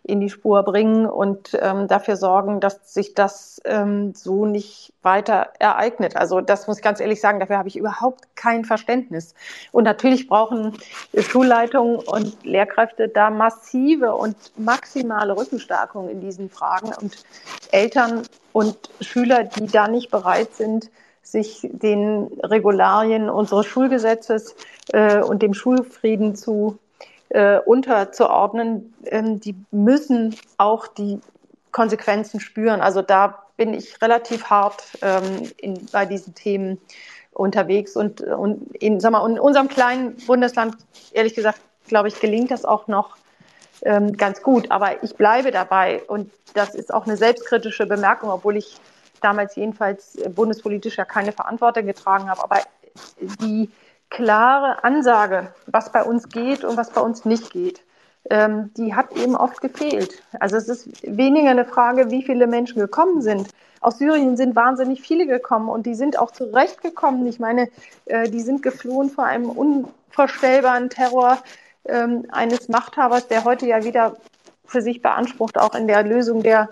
in die Spur bringen und ähm, dafür sorgen, dass sich das ähm, so nicht weiter ereignet. Also das muss ich ganz ehrlich sagen, dafür habe ich überhaupt kein Verständnis. Und natürlich brauchen Schulleitungen und Lehrkräfte da massive und maximale Rückenstärkung in diesen Fragen. Und Eltern und Schüler, die da nicht bereit sind, sich den Regularien unseres Schulgesetzes äh, und dem Schulfrieden zu äh, unterzuordnen, ähm, die müssen auch die Konsequenzen spüren. Also da bin ich relativ hart ähm, in, bei diesen Themen unterwegs und, und in, sag mal, in unserem kleinen Bundesland, ehrlich gesagt, glaube ich, gelingt das auch noch ähm, ganz gut. Aber ich bleibe dabei und das ist auch eine selbstkritische Bemerkung, obwohl ich damals jedenfalls bundespolitisch ja keine Verantwortung getragen habe. Aber die klare Ansage, was bei uns geht und was bei uns nicht geht, ähm, die hat eben oft gefehlt. Also es ist weniger eine Frage, wie viele Menschen gekommen sind. Aus Syrien sind wahnsinnig viele gekommen und die sind auch zurechtgekommen. Ich meine, äh, die sind geflohen vor einem unvorstellbaren Terror ähm, eines Machthabers, der heute ja wieder für sich beansprucht, auch in der Lösung der,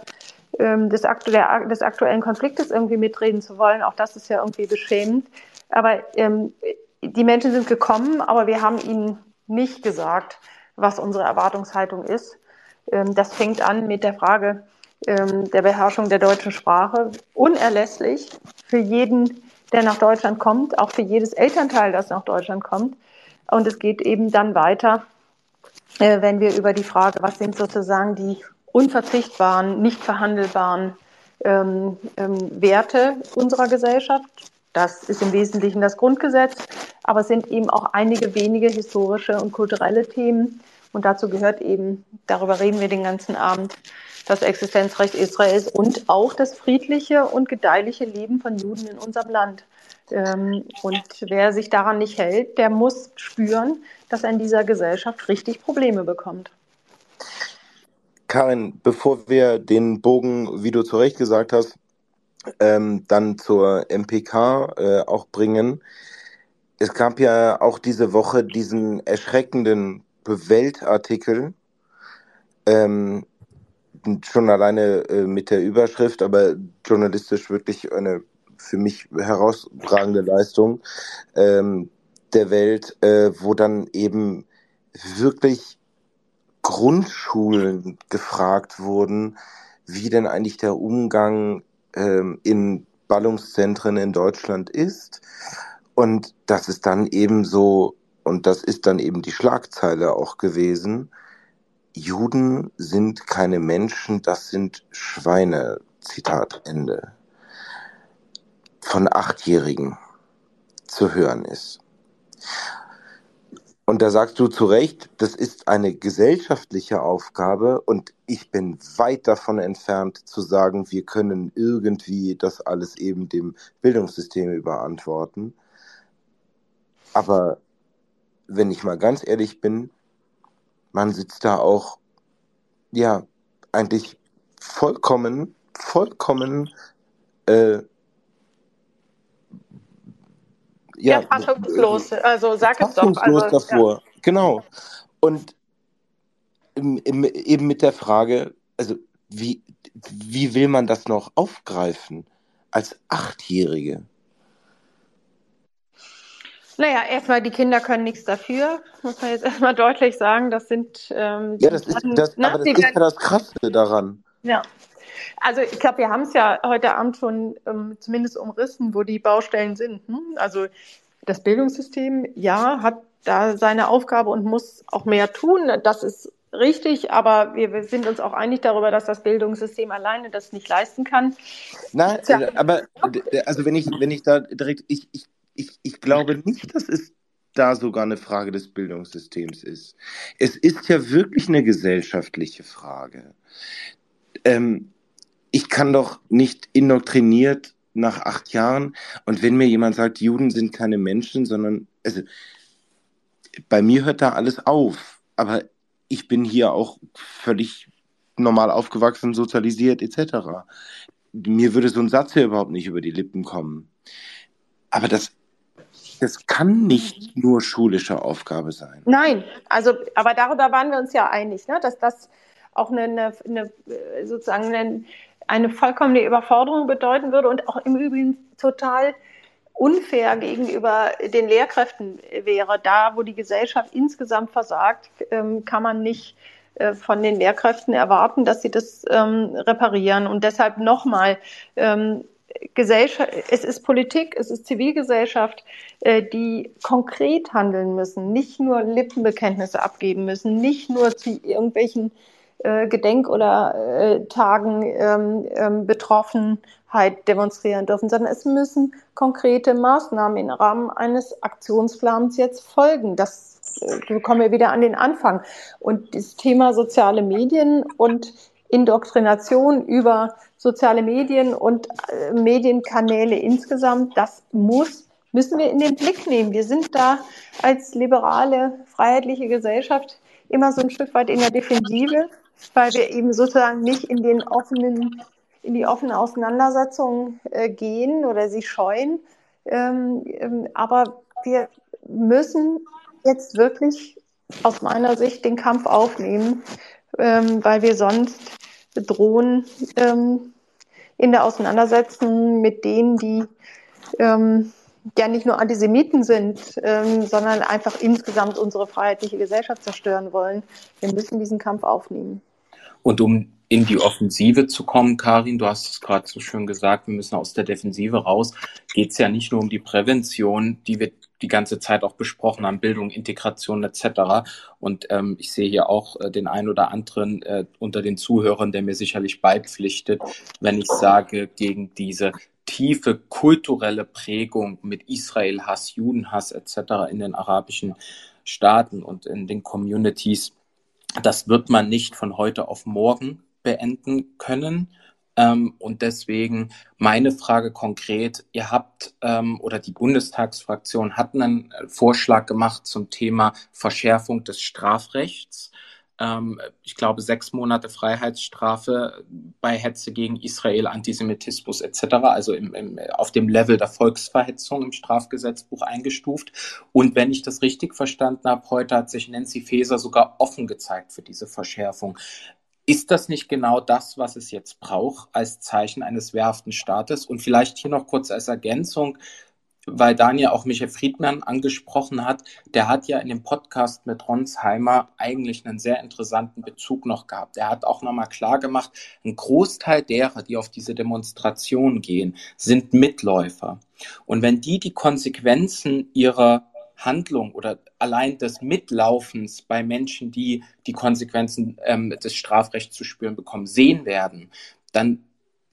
ähm, des, aktu der, des aktuellen Konfliktes irgendwie mitreden zu wollen. Auch das ist ja irgendwie beschämend. Aber ähm, die Menschen sind gekommen, aber wir haben ihnen nicht gesagt, was unsere Erwartungshaltung ist. Ähm, das fängt an mit der Frage ähm, der Beherrschung der deutschen Sprache. Unerlässlich für jeden, der nach Deutschland kommt, auch für jedes Elternteil, das nach Deutschland kommt. Und es geht eben dann weiter, äh, wenn wir über die Frage, was sind sozusagen die unverzichtbaren, nicht verhandelbaren ähm, Werte unserer Gesellschaft, das ist im Wesentlichen das Grundgesetz, aber es sind eben auch einige wenige historische und kulturelle Themen. Und dazu gehört eben, darüber reden wir den ganzen Abend, das Existenzrecht Israels und auch das friedliche und gedeihliche Leben von Juden in unserem Land. Ähm, und wer sich daran nicht hält, der muss spüren, dass er in dieser Gesellschaft richtig Probleme bekommt. Karin, bevor wir den Bogen, wie du zu Recht gesagt hast, ähm, dann zur MPK äh, auch bringen. Es gab ja auch diese Woche diesen erschreckenden Weltartikel, ähm, schon alleine äh, mit der Überschrift, aber journalistisch wirklich eine für mich herausragende Leistung ähm, der Welt, äh, wo dann eben wirklich Grundschulen gefragt wurden, wie denn eigentlich der Umgang ähm, in Ballungszentren in Deutschland ist. Und das ist dann eben so, und das ist dann eben die Schlagzeile auch gewesen, Juden sind keine Menschen, das sind Schweine. Zitat Ende. Von Achtjährigen zu hören ist. Und da sagst du zu Recht, das ist eine gesellschaftliche Aufgabe und ich bin weit davon entfernt zu sagen, wir können irgendwie das alles eben dem Bildungssystem überantworten. Aber wenn ich mal ganz ehrlich bin, man sitzt da auch, ja, eigentlich vollkommen, vollkommen äh, ja, fassungslos. Also sag es doch. Also, davor. Ja. Genau. Und im, im, eben mit der Frage, also wie, wie will man das noch aufgreifen als Achtjährige? Naja, erstmal, die Kinder können nichts dafür, muss man jetzt erstmal deutlich sagen. Das sind. Ähm, ja, das ist, das, aber das ist ja das Krasse daran. Ja. Also ich glaube, wir haben es ja heute Abend schon ähm, zumindest umrissen, wo die Baustellen sind. Hm? Also das Bildungssystem, ja, hat da seine Aufgabe und muss auch mehr tun. Das ist richtig, aber wir, wir sind uns auch einig darüber, dass das Bildungssystem alleine das nicht leisten kann. Nein, ja. aber also wenn ich, wenn ich da direkt, ich, ich, ich, ich glaube nicht, dass es da sogar eine Frage des Bildungssystems ist. Es ist ja wirklich eine gesellschaftliche Frage. Ähm, ich kann doch nicht indoktriniert nach acht Jahren und wenn mir jemand sagt, Juden sind keine Menschen, sondern also bei mir hört da alles auf, aber ich bin hier auch völlig normal aufgewachsen, sozialisiert etc. mir würde so ein Satz hier überhaupt nicht über die Lippen kommen. Aber das, das kann nicht nur schulische Aufgabe sein. Nein, also, aber darüber waren wir uns ja einig, ne? dass das auch eine, eine, sozusagen eine, eine vollkommene Überforderung bedeuten würde und auch im Übrigen total unfair gegenüber den Lehrkräften wäre. Da, wo die Gesellschaft insgesamt versagt, ähm, kann man nicht äh, von den Lehrkräften erwarten, dass sie das ähm, reparieren. Und deshalb nochmal, ähm, Gesellschaft, es ist Politik, es ist Zivilgesellschaft, äh, die konkret handeln müssen, nicht nur Lippenbekenntnisse abgeben müssen, nicht nur zu irgendwelchen äh, Gedenk- oder äh, Tagen ähm, ähm, Betroffenheit demonstrieren dürfen, sondern es müssen konkrete Maßnahmen im Rahmen eines Aktionsplans jetzt folgen. Das äh, kommen wir wieder an den Anfang. Und das Thema soziale Medien und Indoktrination über soziale Medien und äh, Medienkanäle insgesamt, das muss, müssen wir in den Blick nehmen. Wir sind da als liberale, freiheitliche Gesellschaft immer so ein Stück weit in der Defensive weil wir eben sozusagen nicht in den offenen, in die offene Auseinandersetzung äh, gehen oder sie scheuen. Ähm, ähm, aber wir müssen jetzt wirklich aus meiner Sicht den Kampf aufnehmen, ähm, weil wir sonst drohen ähm, in der Auseinandersetzung mit denen, die ähm, ja nicht nur Antisemiten sind, ähm, sondern einfach insgesamt unsere freiheitliche Gesellschaft zerstören wollen. Wir müssen diesen Kampf aufnehmen. Und um in die Offensive zu kommen, Karin, du hast es gerade so schön gesagt, wir müssen aus der Defensive raus, geht es ja nicht nur um die Prävention, die wir die ganze Zeit auch besprochen haben, Bildung, Integration etc. Und ähm, ich sehe hier auch äh, den einen oder anderen äh, unter den Zuhörern, der mir sicherlich beipflichtet, wenn ich sage, gegen diese tiefe kulturelle Prägung mit Israel-Hass, Judenhass etc. in den arabischen Staaten und in den Communities das wird man nicht von heute auf morgen beenden können. Ähm, und deswegen meine Frage konkret, ihr habt ähm, oder die Bundestagsfraktion hat einen Vorschlag gemacht zum Thema Verschärfung des Strafrechts ähm, ich glaube, sechs Monate Freiheitsstrafe bei Hetze gegen Israel, Antisemitismus etc., also im, im, auf dem Level der Volksverhetzung im Strafgesetzbuch eingestuft. Und wenn ich das richtig verstanden habe, heute hat sich Nancy Faeser sogar offen gezeigt für diese Verschärfung. Ist das nicht genau das, was es jetzt braucht als Zeichen eines wehrhaften Staates? Und vielleicht hier noch kurz als Ergänzung, weil Daniel auch Michael Friedmann angesprochen hat, der hat ja in dem Podcast mit Ronsheimer eigentlich einen sehr interessanten Bezug noch gehabt. Er hat auch nochmal klar gemacht, ein Großteil derer, die auf diese Demonstration gehen, sind Mitläufer. Und wenn die die Konsequenzen ihrer Handlung oder allein des Mitlaufens bei Menschen, die die Konsequenzen ähm, des Strafrechts zu spüren bekommen, sehen werden, dann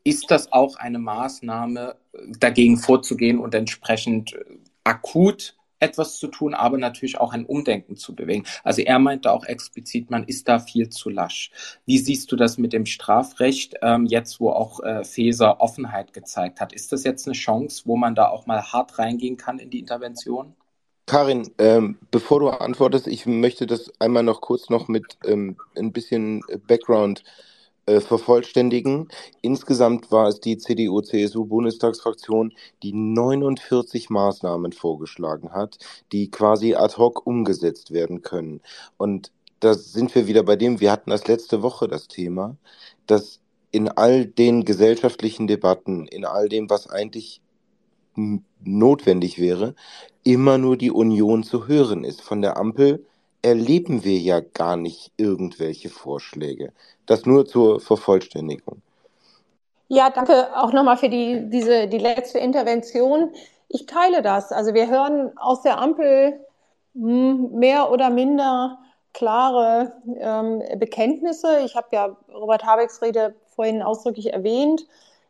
ist das auch eine Maßnahme, dagegen vorzugehen und entsprechend äh, akut etwas zu tun, aber natürlich auch ein Umdenken zu bewegen. Also er meinte auch explizit, man ist da viel zu lasch. Wie siehst du das mit dem Strafrecht, ähm, jetzt wo auch äh, Feser Offenheit gezeigt hat? Ist das jetzt eine Chance, wo man da auch mal hart reingehen kann in die Intervention? Karin, ähm, bevor du antwortest, ich möchte das einmal noch kurz noch mit ähm, ein bisschen Background äh, vervollständigen. Insgesamt war es die CDU-CSU-Bundestagsfraktion, die 49 Maßnahmen vorgeschlagen hat, die quasi ad hoc umgesetzt werden können. Und da sind wir wieder bei dem, wir hatten das letzte Woche das Thema, dass in all den gesellschaftlichen Debatten, in all dem, was eigentlich notwendig wäre, immer nur die Union zu hören ist. Von der Ampel erleben wir ja gar nicht irgendwelche Vorschläge. Das nur zur Vervollständigung. Ja, danke auch nochmal für die, diese, die letzte Intervention. Ich teile das. Also wir hören aus der Ampel hm, mehr oder minder klare ähm, Bekenntnisse. Ich habe ja Robert Habecks Rede vorhin ausdrücklich erwähnt.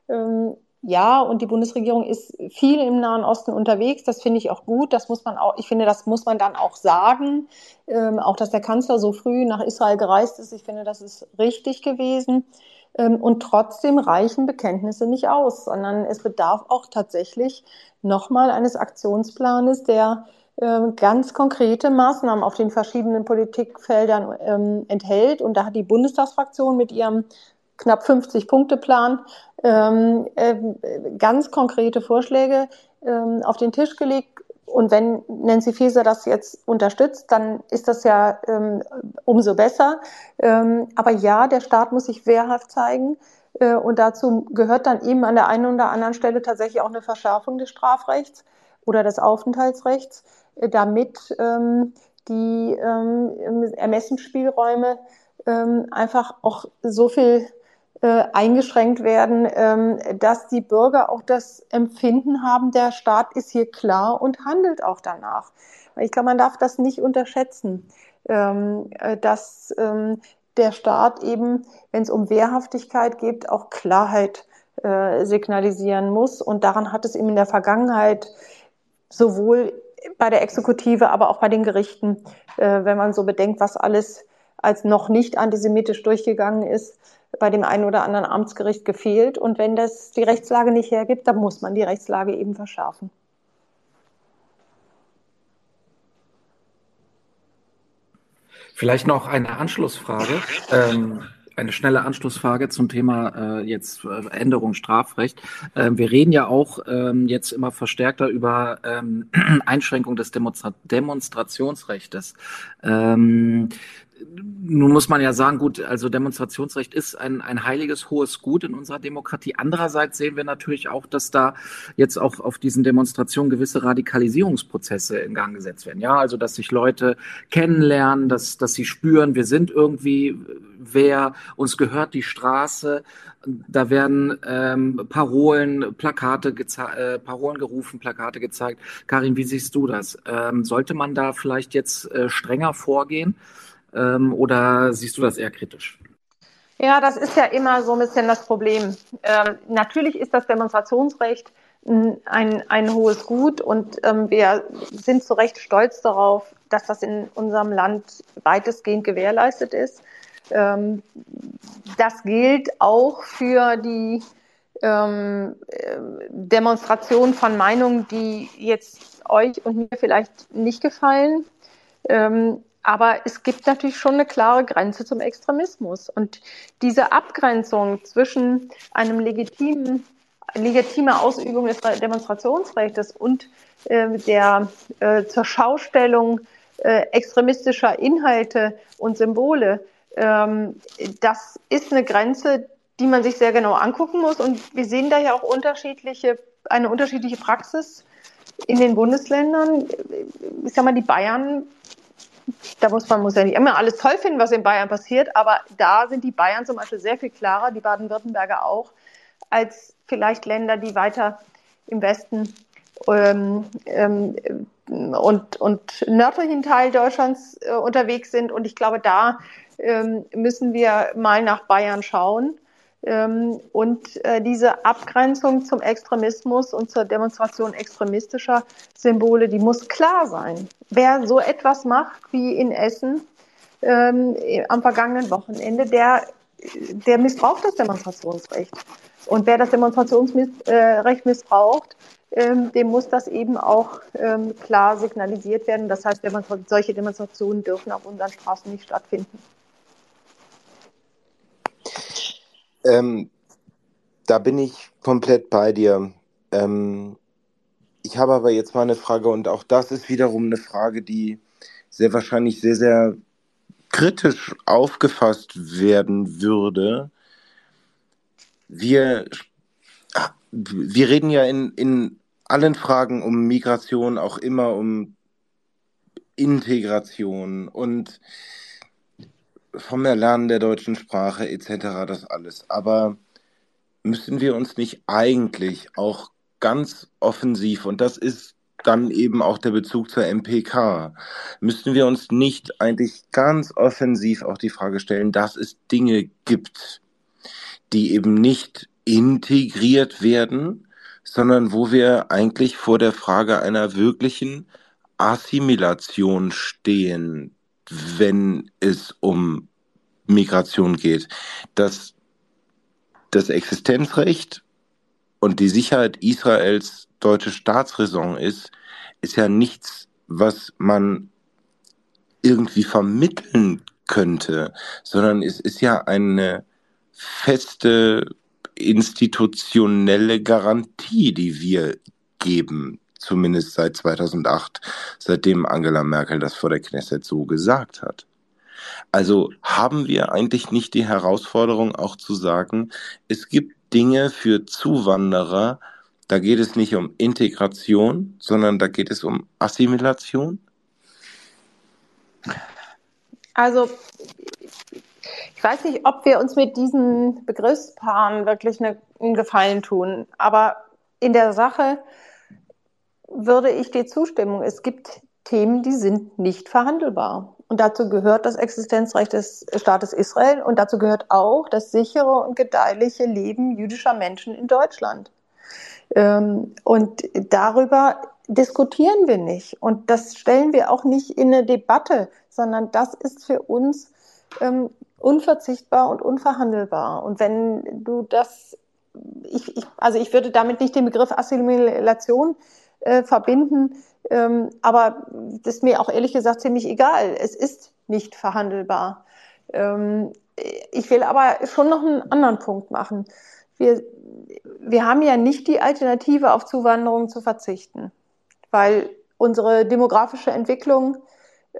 Ähm, ja, und die Bundesregierung ist viel im Nahen Osten unterwegs. Das finde ich auch gut. Das muss man auch, ich finde, das muss man dann auch sagen. Ähm, auch, dass der Kanzler so früh nach Israel gereist ist. Ich finde, das ist richtig gewesen. Ähm, und trotzdem reichen Bekenntnisse nicht aus, sondern es bedarf auch tatsächlich nochmal eines Aktionsplanes, der ähm, ganz konkrete Maßnahmen auf den verschiedenen Politikfeldern ähm, enthält. Und da hat die Bundestagsfraktion mit ihrem knapp 50 Punkte Plan, ähm, äh, ganz konkrete Vorschläge ähm, auf den Tisch gelegt. Und wenn Nancy Faeser das jetzt unterstützt, dann ist das ja ähm, umso besser. Ähm, aber ja, der Staat muss sich wehrhaft zeigen. Äh, und dazu gehört dann eben an der einen oder anderen Stelle tatsächlich auch eine Verschärfung des Strafrechts oder des Aufenthaltsrechts, äh, damit ähm, die ähm, Ermessensspielräume einfach auch so viel äh, eingeschränkt werden, ähm, dass die Bürger auch das Empfinden haben, der Staat ist hier klar und handelt auch danach. Ich glaube, man darf das nicht unterschätzen, ähm, äh, dass ähm, der Staat eben, wenn es um Wehrhaftigkeit geht, auch Klarheit äh, signalisieren muss. Und daran hat es eben in der Vergangenheit sowohl bei der Exekutive, aber auch bei den Gerichten, äh, wenn man so bedenkt, was alles als noch nicht antisemitisch durchgegangen ist, bei dem einen oder anderen Amtsgericht gefehlt. Und wenn das die Rechtslage nicht hergibt, dann muss man die Rechtslage eben verschärfen. Vielleicht noch eine Anschlussfrage. Ähm, eine schnelle Anschlussfrage zum Thema äh, jetzt äh, Änderung Strafrecht. Ähm, wir reden ja auch ähm, jetzt immer verstärkter über ähm, Einschränkung des Demonstra Demonstrationsrechts. Nun muss man ja sagen, gut, also Demonstrationsrecht ist ein, ein heiliges, hohes Gut in unserer Demokratie. Andererseits sehen wir natürlich auch, dass da jetzt auch auf diesen Demonstrationen gewisse Radikalisierungsprozesse in Gang gesetzt werden. Ja, also, dass sich Leute kennenlernen, dass, dass sie spüren, wir sind irgendwie wer, uns gehört die Straße. Da werden ähm, Parolen, Plakate, äh, Parolen gerufen, Plakate gezeigt. Karin, wie siehst du das? Ähm, sollte man da vielleicht jetzt äh, strenger vorgehen? Ähm, oder siehst du das eher kritisch? Ja, das ist ja immer so ein bisschen das Problem. Ähm, natürlich ist das Demonstrationsrecht ein, ein hohes Gut und ähm, wir sind zu Recht stolz darauf, dass das in unserem Land weitestgehend gewährleistet ist. Ähm, das gilt auch für die ähm, äh, Demonstration von Meinungen, die jetzt euch und mir vielleicht nicht gefallen. Ähm, aber es gibt natürlich schon eine klare Grenze zum Extremismus. Und diese Abgrenzung zwischen einem legitimen, legitime Ausübung des Demonstrationsrechts und äh, der äh, zur Schaustellung äh, extremistischer Inhalte und Symbole, ähm, das ist eine Grenze, die man sich sehr genau angucken muss. Und wir sehen da ja auch unterschiedliche, eine unterschiedliche Praxis in den Bundesländern. Ich sag mal, die Bayern da muss man muss ja nicht immer alles toll finden, was in Bayern passiert, aber da sind die Bayern zum Beispiel sehr viel klarer, die Baden-Württemberger auch, als vielleicht Länder, die weiter im Westen ähm, ähm, und, und nördlichen Teil Deutschlands äh, unterwegs sind. Und ich glaube, da ähm, müssen wir mal nach Bayern schauen und äh, diese Abgrenzung zum Extremismus und zur Demonstration extremistischer Symbole, die muss klar sein. Wer so etwas macht wie in Essen ähm, am vergangenen Wochenende, der, der missbraucht das Demonstrationsrecht. Und wer das Demonstrationsrecht äh, missbraucht, ähm, dem muss das eben auch ähm, klar signalisiert werden. Das heißt, solche Demonstrationen dürfen auf unseren Straßen nicht stattfinden. Ähm, da bin ich komplett bei dir. Ähm, ich habe aber jetzt mal eine Frage und auch das ist wiederum eine Frage, die sehr wahrscheinlich sehr, sehr kritisch aufgefasst werden würde. Wir, wir reden ja in, in allen Fragen um Migration auch immer um Integration und vom Erlernen der deutschen Sprache etc. das alles. Aber müssen wir uns nicht eigentlich auch ganz offensiv, und das ist dann eben auch der Bezug zur MPK, müssten wir uns nicht eigentlich ganz offensiv auch die Frage stellen, dass es Dinge gibt, die eben nicht integriert werden, sondern wo wir eigentlich vor der Frage einer wirklichen Assimilation stehen, wenn es um Migration geht. Das, das Existenzrecht und die Sicherheit Israels deutsche Staatsräson ist, ist ja nichts, was man irgendwie vermitteln könnte, sondern es ist ja eine feste institutionelle Garantie, die wir geben, zumindest seit 2008, seitdem Angela Merkel das vor der Knesset so gesagt hat. Also haben wir eigentlich nicht die Herausforderung auch zu sagen, es gibt Dinge für Zuwanderer, da geht es nicht um Integration, sondern da geht es um Assimilation? Also ich weiß nicht, ob wir uns mit diesen Begriffspaaren wirklich einen Gefallen tun, aber in der Sache würde ich dir zustimmen. Es gibt Themen, die sind nicht verhandelbar. Und dazu gehört das Existenzrecht des Staates Israel und dazu gehört auch das sichere und gedeihliche Leben jüdischer Menschen in Deutschland. Ähm, und darüber diskutieren wir nicht. Und das stellen wir auch nicht in eine Debatte, sondern das ist für uns ähm, unverzichtbar und unverhandelbar. Und wenn du das, ich, ich, also ich würde damit nicht den Begriff Assimilation äh, verbinden, ähm, aber das ist mir auch ehrlich gesagt ziemlich egal. Es ist nicht verhandelbar. Ähm, ich will aber schon noch einen anderen Punkt machen. Wir, wir haben ja nicht die Alternative, auf Zuwanderung zu verzichten, weil unsere demografische Entwicklung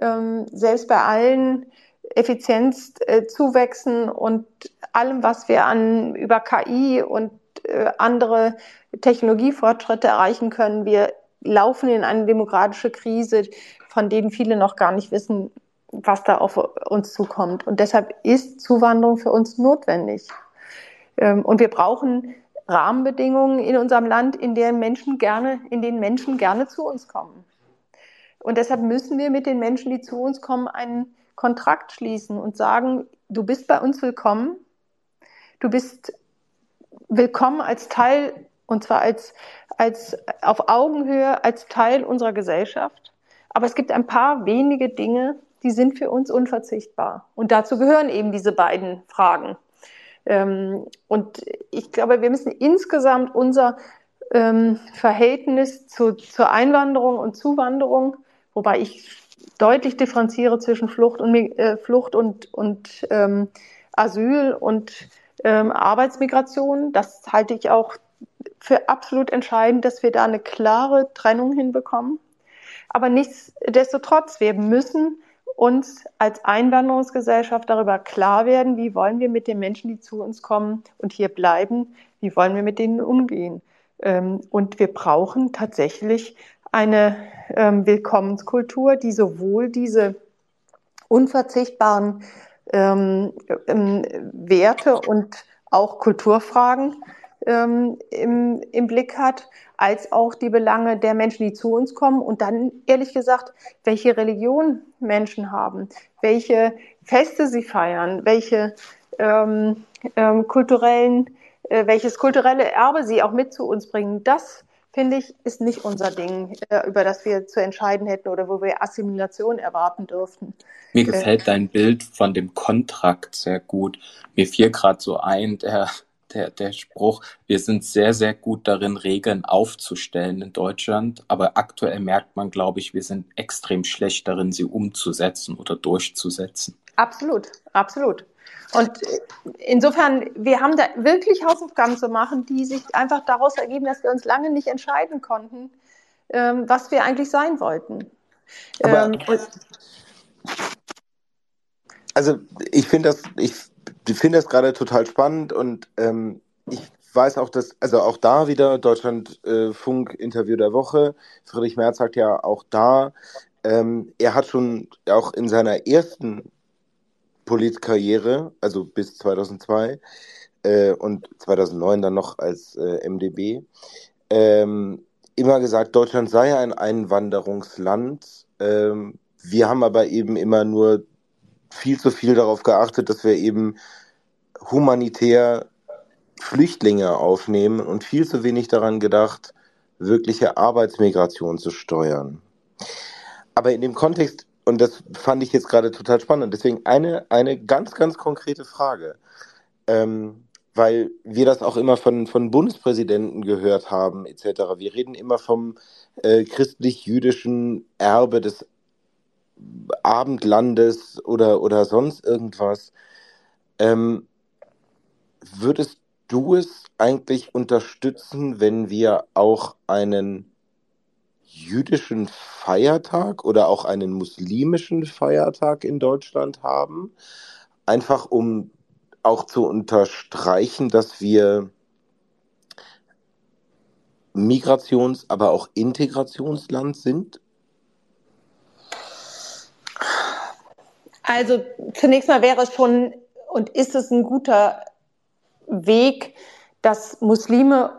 ähm, selbst bei allen Effizienzzuwächsen äh, und allem, was wir an über KI und äh, andere Technologiefortschritte erreichen können. Wir laufen in eine demokratische Krise, von denen viele noch gar nicht wissen, was da auf uns zukommt. Und deshalb ist Zuwanderung für uns notwendig. Ähm, und wir brauchen Rahmenbedingungen in unserem Land, in denen Menschen gerne, in denen Menschen gerne zu uns kommen. Und deshalb müssen wir mit den Menschen, die zu uns kommen, einen Kontrakt schließen und sagen, du bist bei uns willkommen. Du bist willkommen als Teil, und zwar als, als auf Augenhöhe, als Teil unserer Gesellschaft. Aber es gibt ein paar wenige Dinge, die sind für uns unverzichtbar. Und dazu gehören eben diese beiden Fragen. Ähm, und ich glaube, wir müssen insgesamt unser ähm, Verhältnis zu, zur Einwanderung und Zuwanderung, wobei ich deutlich differenziere zwischen Flucht und, äh, Flucht und, und ähm, Asyl und ähm, Arbeitsmigration. Das halte ich auch für absolut entscheidend, dass wir da eine klare Trennung hinbekommen. Aber nichtsdestotrotz, wir müssen uns als Einwanderungsgesellschaft darüber klar werden, wie wollen wir mit den Menschen, die zu uns kommen und hier bleiben, wie wollen wir mit denen umgehen. Ähm, und wir brauchen tatsächlich eine ähm, Willkommenskultur, die sowohl diese unverzichtbaren ähm, ähm, Werte und auch Kulturfragen ähm, im, im Blick hat, als auch die Belange der Menschen, die zu uns kommen und dann ehrlich gesagt, welche Religion Menschen haben, welche Feste sie feiern, welche ähm, ähm, kulturellen, äh, welches kulturelle Erbe sie auch mit zu uns bringen. Das finde ich, ist nicht unser Ding, äh, über das wir zu entscheiden hätten oder wo wir Assimilation erwarten dürften. Mir äh, gefällt dein Bild von dem Kontrakt sehr gut. Mir fiel gerade so ein, der, der, der Spruch, wir sind sehr, sehr gut darin, Regeln aufzustellen in Deutschland, aber aktuell merkt man, glaube ich, wir sind extrem schlecht darin, sie umzusetzen oder durchzusetzen. Absolut, absolut. Und äh, insofern, wir haben da wirklich Hausaufgaben zu machen, die sich einfach daraus ergeben, dass wir uns lange nicht entscheiden konnten, ähm, was wir eigentlich sein wollten. Ähm, also ich finde das, ich finde das gerade total spannend und ähm, ich weiß auch, dass, also auch da wieder Deutschlandfunk äh, Interview der Woche. Friedrich Merz sagt ja auch da, ähm, er hat schon auch in seiner ersten Politkarriere, also bis 2002 äh, und 2009 dann noch als äh, MDB, ähm, immer gesagt, Deutschland sei ein Einwanderungsland. Ähm, wir haben aber eben immer nur viel zu viel darauf geachtet, dass wir eben humanitär Flüchtlinge aufnehmen und viel zu wenig daran gedacht, wirkliche Arbeitsmigration zu steuern. Aber in dem Kontext und das fand ich jetzt gerade total spannend. Deswegen eine, eine ganz, ganz konkrete Frage. Ähm, weil wir das auch immer von, von Bundespräsidenten gehört haben, etc. Wir reden immer vom äh, christlich-jüdischen Erbe des Abendlandes oder, oder sonst irgendwas. Ähm, würdest du es eigentlich unterstützen, wenn wir auch einen jüdischen Feiertag oder auch einen muslimischen Feiertag in Deutschland haben? Einfach um auch zu unterstreichen, dass wir Migrations-, aber auch Integrationsland sind? Also zunächst mal wäre es schon und ist es ein guter Weg, dass Muslime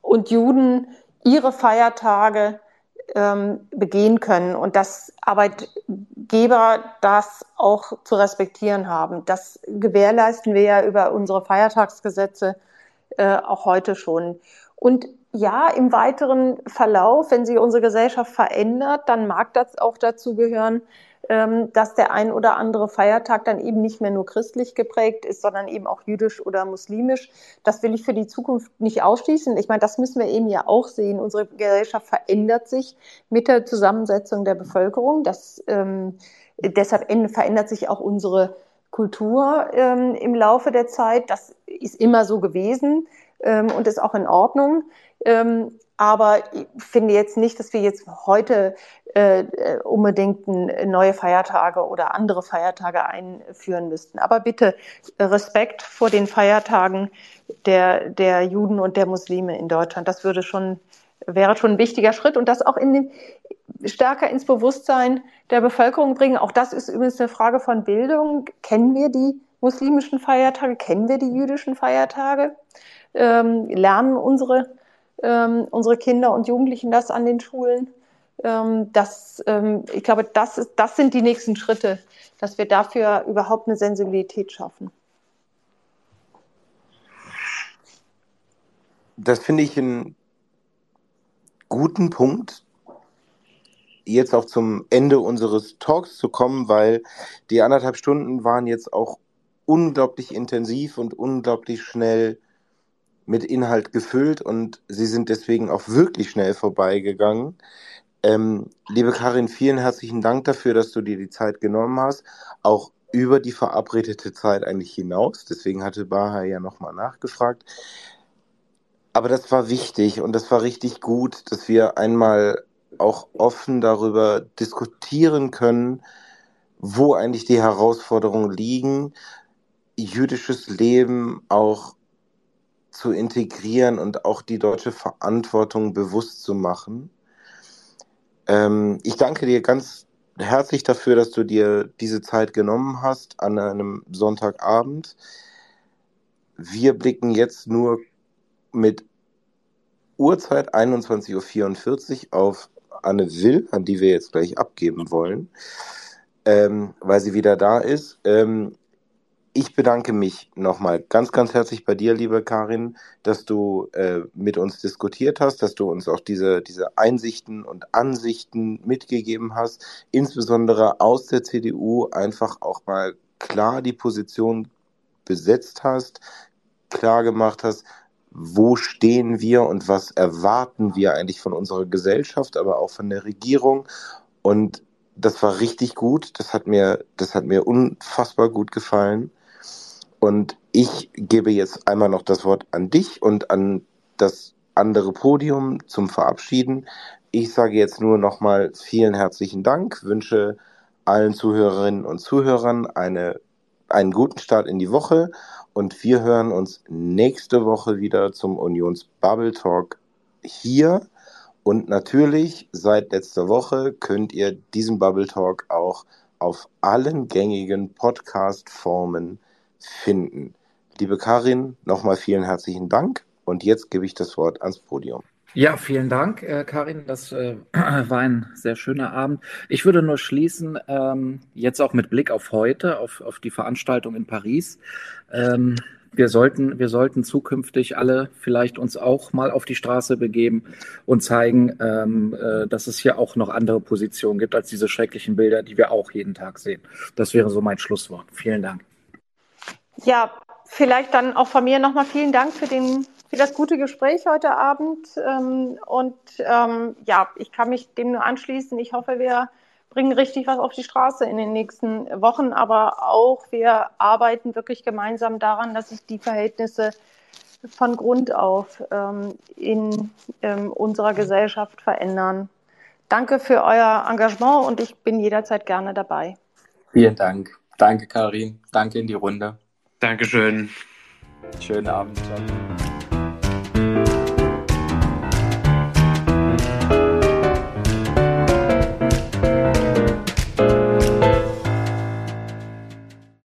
und Juden ihre Feiertage ähm, begehen können und dass Arbeitgeber das auch zu respektieren haben. Das gewährleisten wir ja über unsere Feiertagsgesetze äh, auch heute schon. Und ja, im weiteren Verlauf, wenn sich unsere Gesellschaft verändert, dann mag das auch dazu gehören, dass der ein oder andere Feiertag dann eben nicht mehr nur christlich geprägt ist, sondern eben auch jüdisch oder muslimisch. Das will ich für die Zukunft nicht ausschließen. Ich meine, das müssen wir eben ja auch sehen. Unsere Gesellschaft verändert sich mit der Zusammensetzung der Bevölkerung. Das, ähm, deshalb verändert sich auch unsere Kultur ähm, im Laufe der Zeit. Das ist immer so gewesen ähm, und ist auch in Ordnung. Ähm, aber ich finde jetzt nicht, dass wir jetzt heute äh, unbedingt neue Feiertage oder andere Feiertage einführen müssten. Aber bitte Respekt vor den Feiertagen der, der Juden und der Muslime in Deutschland. Das würde schon, wäre schon ein wichtiger Schritt und das auch in den, stärker ins Bewusstsein der Bevölkerung bringen. Auch das ist übrigens eine Frage von Bildung. Kennen wir die muslimischen Feiertage? Kennen wir die jüdischen Feiertage? Ähm, lernen unsere ähm, unsere Kinder und Jugendlichen das an den Schulen. Ähm, das, ähm, ich glaube, das, ist, das sind die nächsten Schritte, dass wir dafür überhaupt eine Sensibilität schaffen. Das finde ich einen guten Punkt, jetzt auch zum Ende unseres Talks zu kommen, weil die anderthalb Stunden waren jetzt auch unglaublich intensiv und unglaublich schnell mit Inhalt gefüllt und sie sind deswegen auch wirklich schnell vorbeigegangen. Ähm, liebe Karin, vielen herzlichen Dank dafür, dass du dir die Zeit genommen hast, auch über die verabredete Zeit eigentlich hinaus. Deswegen hatte Baha ja nochmal nachgefragt. Aber das war wichtig und das war richtig gut, dass wir einmal auch offen darüber diskutieren können, wo eigentlich die Herausforderungen liegen, jüdisches Leben auch zu integrieren und auch die deutsche Verantwortung bewusst zu machen. Ähm, ich danke dir ganz herzlich dafür, dass du dir diese Zeit genommen hast an einem Sonntagabend. Wir blicken jetzt nur mit Uhrzeit 21.44 Uhr auf Anne Will, an die wir jetzt gleich abgeben wollen, ähm, weil sie wieder da ist. Ähm, ich bedanke mich nochmal ganz, ganz herzlich bei dir, liebe Karin, dass du äh, mit uns diskutiert hast, dass du uns auch diese, diese Einsichten und Ansichten mitgegeben hast, insbesondere aus der CDU einfach auch mal klar die Position besetzt hast, klar gemacht hast, wo stehen wir und was erwarten wir eigentlich von unserer Gesellschaft, aber auch von der Regierung. Und das war richtig gut. Das hat mir, das hat mir unfassbar gut gefallen. Und ich gebe jetzt einmal noch das Wort an dich und an das andere Podium zum Verabschieden. Ich sage jetzt nur nochmal vielen herzlichen Dank, wünsche allen Zuhörerinnen und Zuhörern eine, einen guten Start in die Woche und wir hören uns nächste Woche wieder zum Unions Bubble Talk hier. Und natürlich, seit letzter Woche könnt ihr diesen Bubble Talk auch auf allen gängigen Podcast-Formen finden. Liebe Karin, nochmal vielen herzlichen Dank und jetzt gebe ich das Wort ans Podium. Ja, vielen Dank, äh, Karin. Das äh, war ein sehr schöner Abend. Ich würde nur schließen, ähm, jetzt auch mit Blick auf heute, auf, auf die Veranstaltung in Paris. Ähm, wir sollten, wir sollten zukünftig alle vielleicht uns auch mal auf die Straße begeben und zeigen, ähm, äh, dass es hier auch noch andere Positionen gibt als diese schrecklichen Bilder, die wir auch jeden Tag sehen. Das wäre so mein Schlusswort. Vielen Dank. Ja, vielleicht dann auch von mir nochmal vielen Dank für, den, für das gute Gespräch heute Abend. Ähm, und ähm, ja, ich kann mich dem nur anschließen. Ich hoffe, wir bringen richtig was auf die Straße in den nächsten Wochen, aber auch wir arbeiten wirklich gemeinsam daran, dass sich die Verhältnisse von Grund auf ähm, in unserer Gesellschaft verändern. Danke für euer Engagement und ich bin jederzeit gerne dabei. Vielen Dank. Danke, Karin. Danke in die Runde. Dankeschön. Schönen Abend.